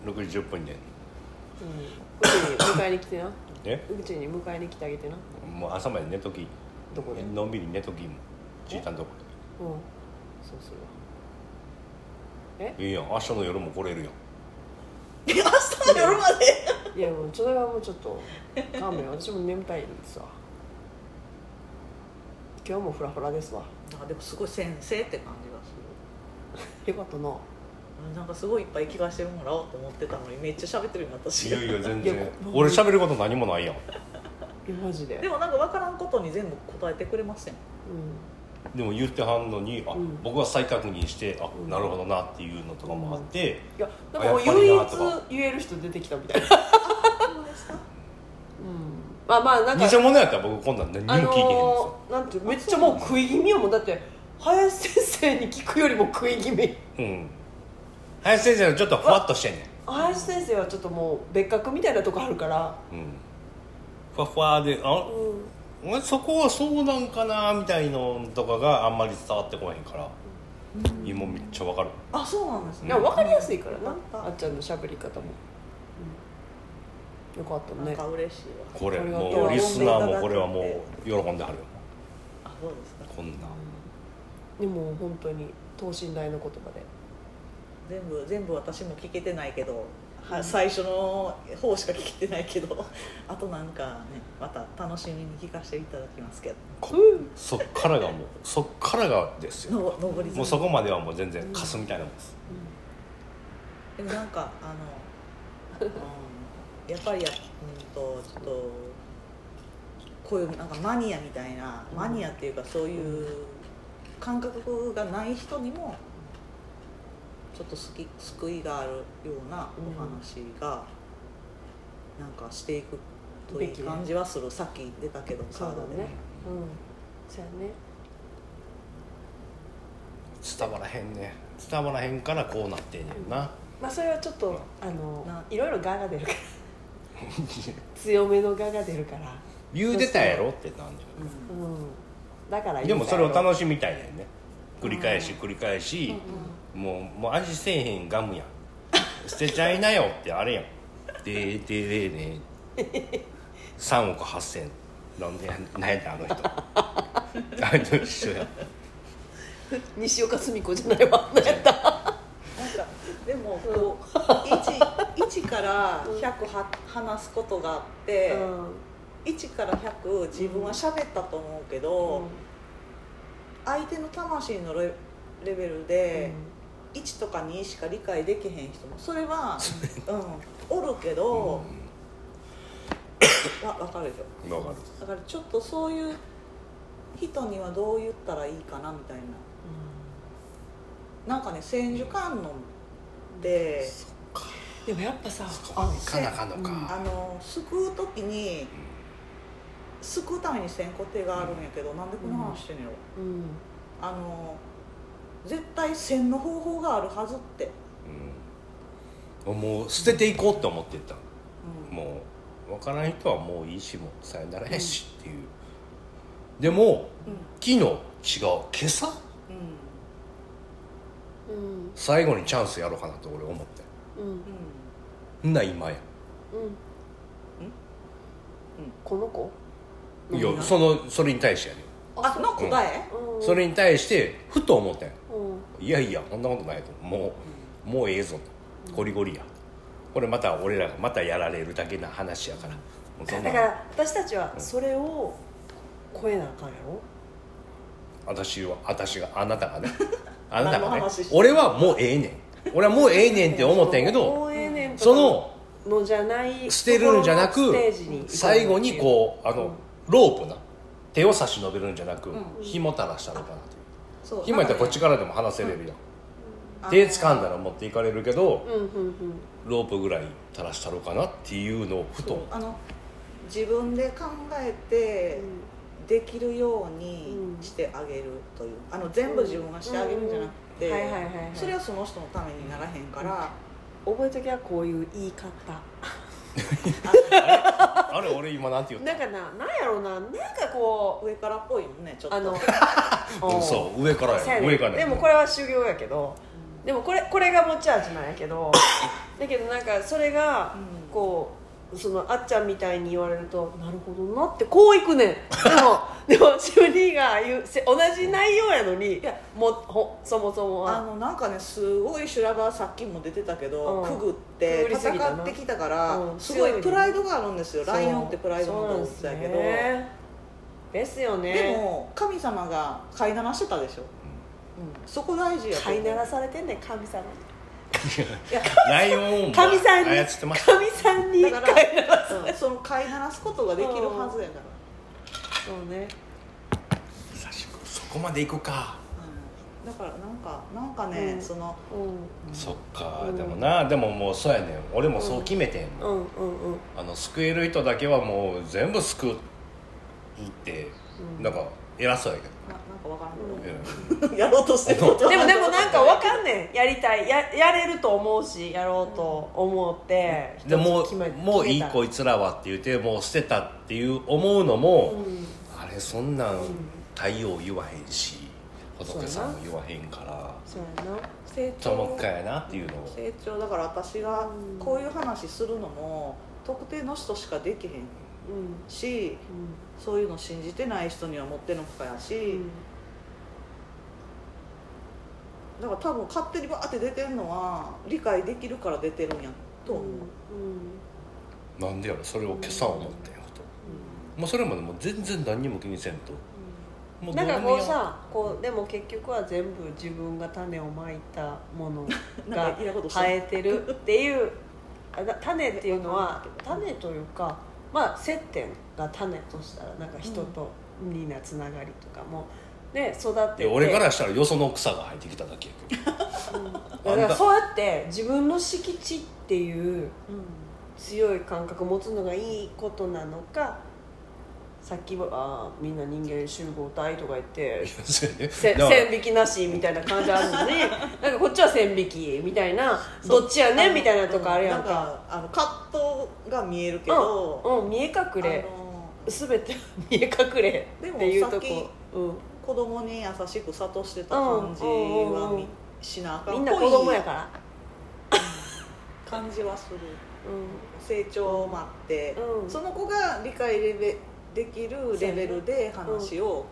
うん、6時10分でうん、うちに迎えに来てな。ねうちに迎えに来てあげてな。もう朝まで寝とき。どこで？うんのんびり寝ときも。ちいたんとこそうするわ。でいいやん。明日の夜も来れるやん。(laughs) 明日の夜まで？いやもうそれはもうちょっと勘弁。私も眠たいんですわ今日もフラフラですわ。あでもすごい先生って感じがすよかったな。るなんかすごいいっぱい聞かせてもらおうと思ってたのにめっちゃ喋ってるよ私いやいや全いや然こ俺喋ること何もないやん。いやマジで。でもなんか分からんことに全部答えてくれません？うん。でも言ってはんのにあ、うん。僕は再確認してあ、うん。なるほどなっていうのとかもあって、いやなんかもうあやっぱ唯一言える人出てきたみたいな。(laughs) うんまあまあなんか偽物やったら僕こんなん何にも聞いてへんですよ、のーなんてめっちゃもう食い気味。やもんだって林先生に聞くよりも食い気味。うん。林先生のちょっとふわっとしてんねん。林先生はちょっともう別格みたいなとこあるから。うん。ふわふわであうん。俺そこはそうなんかなみたいのとかがあんまり伝わってこへんから、今めっちゃわかる。あそうなんですね。いや分かりやすいからな、あっちゃんの喋り方も、うん、よかったね。なんか嬉しいわ。これありがとうもうリスナーもこれはもう喜んではるよ。あそうですか。こん。なでも本当に等身大の言葉で。全部全部私も聞けてないけど、は最初の方しか聞けてないけど (laughs) あとなんかねまた楽しみに聞かせていただきますけど。こそっからがもうそっからがですよ。の上りもうそこまではもう全然カスみたいなもんです、でもなんかあの、(laughs) うん、やっぱりやうんとちょっとこういうなんかマニアみたいな、うんマニアっていうかそういう感覚がない人にもちょっと好き救いがあるようなお話がなんかしていくという感じはする、さっき出たけどそうだね。カードでね。うん。そうやね。伝わらへんね。伝わらへんからこうなってんねんな、まあそれはちょっとあのないろいろ我が出るから強めの我が出るから。言うてたやろってなんじうん。だからでもそれをし楽しみたいねんね。繰り返し繰り返し、もうもう味せえへんガムやん。(laughs) 捨てちゃいなよってあれやん。でーでーで。ーね3億8000なんでなんやったあの人。(laughs) あれと一緒や。(laughs) 西岡澄子じゃないわ。何やった。なんかでもこう 1, 1から100は話すことがあって、1から100自分は喋ったと思うけど、相手の魂のレレベルで1とか2しか理解できへん人もそれは、うん、おるけど、わ分かるでしょ？わかる。だからちょっとそういう人にはどう言ったらいいかなみたいな。なんかね千手観音ででもやっぱさそこまでいかなあかんのか、あの救う時に救うために千個手があるんやけどなんでこの話してんのやろ、うん。あの絶対千の方法があるはずって、うん。もう捨てていこうって思ってた。うんもう分からん人はもういいしもうさよならやしっていう、でも昨日違う。今朝？うん。うん。最後にチャンスやろうかなと俺思って。うんんな今や。うん。この子？いやそのそれに対してやねあの答え、うん。それに対してふと思ったんや。うん。いやいやそんなことないと。もうもうええぞと。ゴリゴリや。これまた俺らがまたやられるだけな話やから。だから私たちはそれを超えなあかんやろ？私は私があなたがね。(laughs) あなたがね。俺はもうええねん俺はもうええねんって思ったんやけもどそののじゃない捨てるんじゃなく最後にこうあのロープな手を差し伸べるんじゃなくうん。紐垂らしたのかなという。そう。紐やったらこっちからでも離せれるやん。手掴んだら持っていかれるけどうんうんうん。ロープぐらい垂らしたろかなっていうのをふと。あの自分で考えてできるようにしてあげるという。あの全部自分がしてあげるんじゃなくてはいはいはいはい。それはその人のためにならへんから、覚えときはこういう言い方。あれ？俺今なんて言ったなんかななんやろうななんかこ上からっぽいもんねちょっとうあのうんそう上からや上からやでもこれ？は修行やけどでもこれ？これ？が持ち味なんやけどだけどなんかそれ？がうんこうそのあっちゃんみたいに言われるとなるほどなってこういくねん。でも (laughs) でもシムニーが言うせ同じ内容やのにいや。もほそもそもは。あのなんかねすごい修羅場さっきも出てたけど、うん。くぐって戦ってきたから、うん。すごいプライドがあるんですよ。ライオンってプライドの動物だけど。ですよね。でも神様が飼いならしてたでしょ、うん、そこ大事や飼いならされてんねん神様 (laughs) ライオンを神さんに操ってました神さんにだからうんその飼いならすことができるはずやから、そうね。久しぶりそこまで行くか。うん、だからなんかなんかね、うん。そのうん。そっか、うん。でもなでももうそうやねん。俺もそう決めてんもん、うんうんうん。あの救える人だけはもう全部救うって、うん。なんか偉そうやけど、かわからんうんけど、(laughs) やろうとしてる。こと。でもでもなんかわかんねん。やりたい。ややれると思うしやろうと思って。でももういいこいつらはって言ってもう捨てたっていう思うのも、うん。あれそんなんん太陽言わへんし仏さんも言わへんから。そうやな。成ともっかやなっていうのを。成長だから私がうん。こういう話するのも特定の人しかできへんうん。しそういうの信じてない人にはもってのほかやし、うんだから多分勝手にバーって出てるのは理解できるから出てるんやと思う、なんでやろそれを今朝思ってんやと。もうそれまでもう全然何にも気にせんと。もうなんかこうさこうでも結局は全部自分が種をまいたもの (laughs) なんが生えてるっていうあだ種っていうのは種というかまあ接点が種としたらなんか人とになつながりとかもね育って。て俺からしたらよその草が生えてきただけやけど。だからそうやって自分の敷地っていう強い感覚を持つのがいいことなのかさっきはみんな人間集合体とか言って線引きなしみたいな感じあるのに (laughs) なんかこっちは線引きみたいなどっちやねんみたいなとこあるやんか。なんかあの葛藤が見えるけど、うん、うん、見え隠れ。あ全て見え隠れっていうとこ子供に優しく諭してた感じはみしなあかん。みんな子供やから。(laughs) 感じはする。う成長を待って、うん。その子が理解レベできるレベルで話を、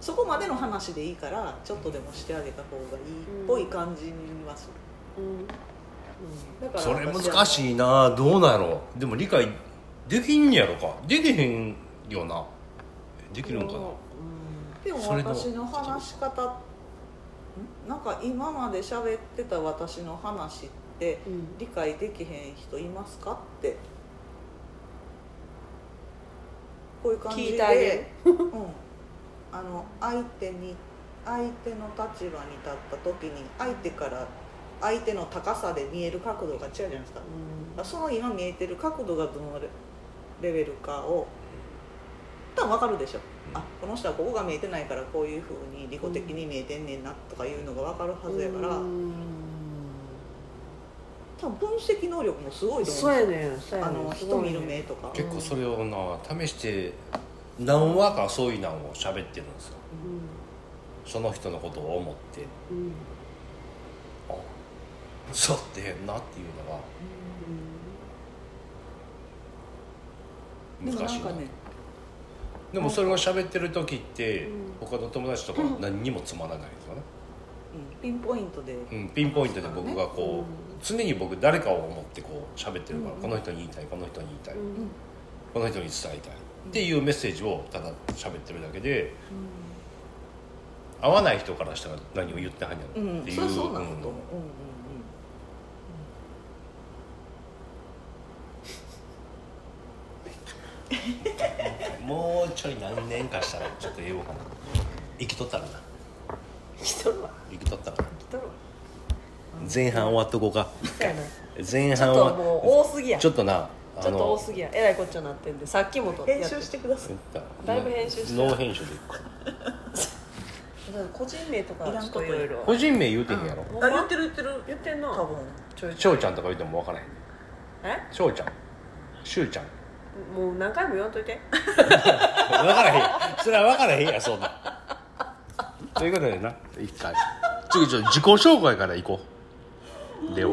そこまでの話でいいからちょっとでもしてあげた方がいいっぽい感じにはする、んうん。だからそれ難しいな。どうなんやろ。でも理解できんやろか。できへんよな。できるんかなでも私の話し方ん？なんか今まで喋ってた私の話ってうん。理解できへん人いますかって。こういう感じでうん、あの相手に相手の立場に立った時に相手から相手の高さで見える角度が違うじゃないですか。その今見えてる角度がどのレレベルかを多分分かるでしょ、あこの人はここが見えてないからこういうふうに利己的に見えてんねんなとかいうのが分かるはずやから、うん。多分分析能力もすごいと思そううんですよ。やねんそうやあねん。の人見る目とか、結構それをな試して何話かそういうのを喋ってるんですよ。その人のことを思って。うん。うん。あそうってへんなっていうのがでも難しいな。なんかねでもそれを喋ってる時ってうん。他の友達とか何にもつまらないですよね、うん。ピンポイントで、うん、ピンポイントで僕がこう常に僕誰かを思ってこう喋ってるから、うん。この人に言いたいこの人に言いたい、うん。この人に伝えたい。っていうメッセージをただ喋ってるだけで合わない人からしたら何を言ってはんやうんろっていう、それはそうなんだと思う、うんうんうんうん (laughs) もうちょい何年かしたらちょっと言おうかな。生きとったらな。来とるわ。生きとったらな。来とるわ。前半終わっとこうか。そうやな。前ちょ半はっともう多すぎや。ちょっとなちょっと多すぎや。えらいこっちゃなってんでさっきもと編集してください。だいぶ編集して。ノー編集でいくか。個人名とかいらんことちょっといろいろ。個人名言うてへんやろ。あ言ってる言ってる。言ってんな。多分。ちょいちょい翔ちゃんとか言っても分からへん。え？翔ちゃん。しゅうちゃんもう何回も言わんといて。(laughs) 分からへん。それは分からへんやそんな。ということでな一回。次ちょっと自己紹介からいこう。では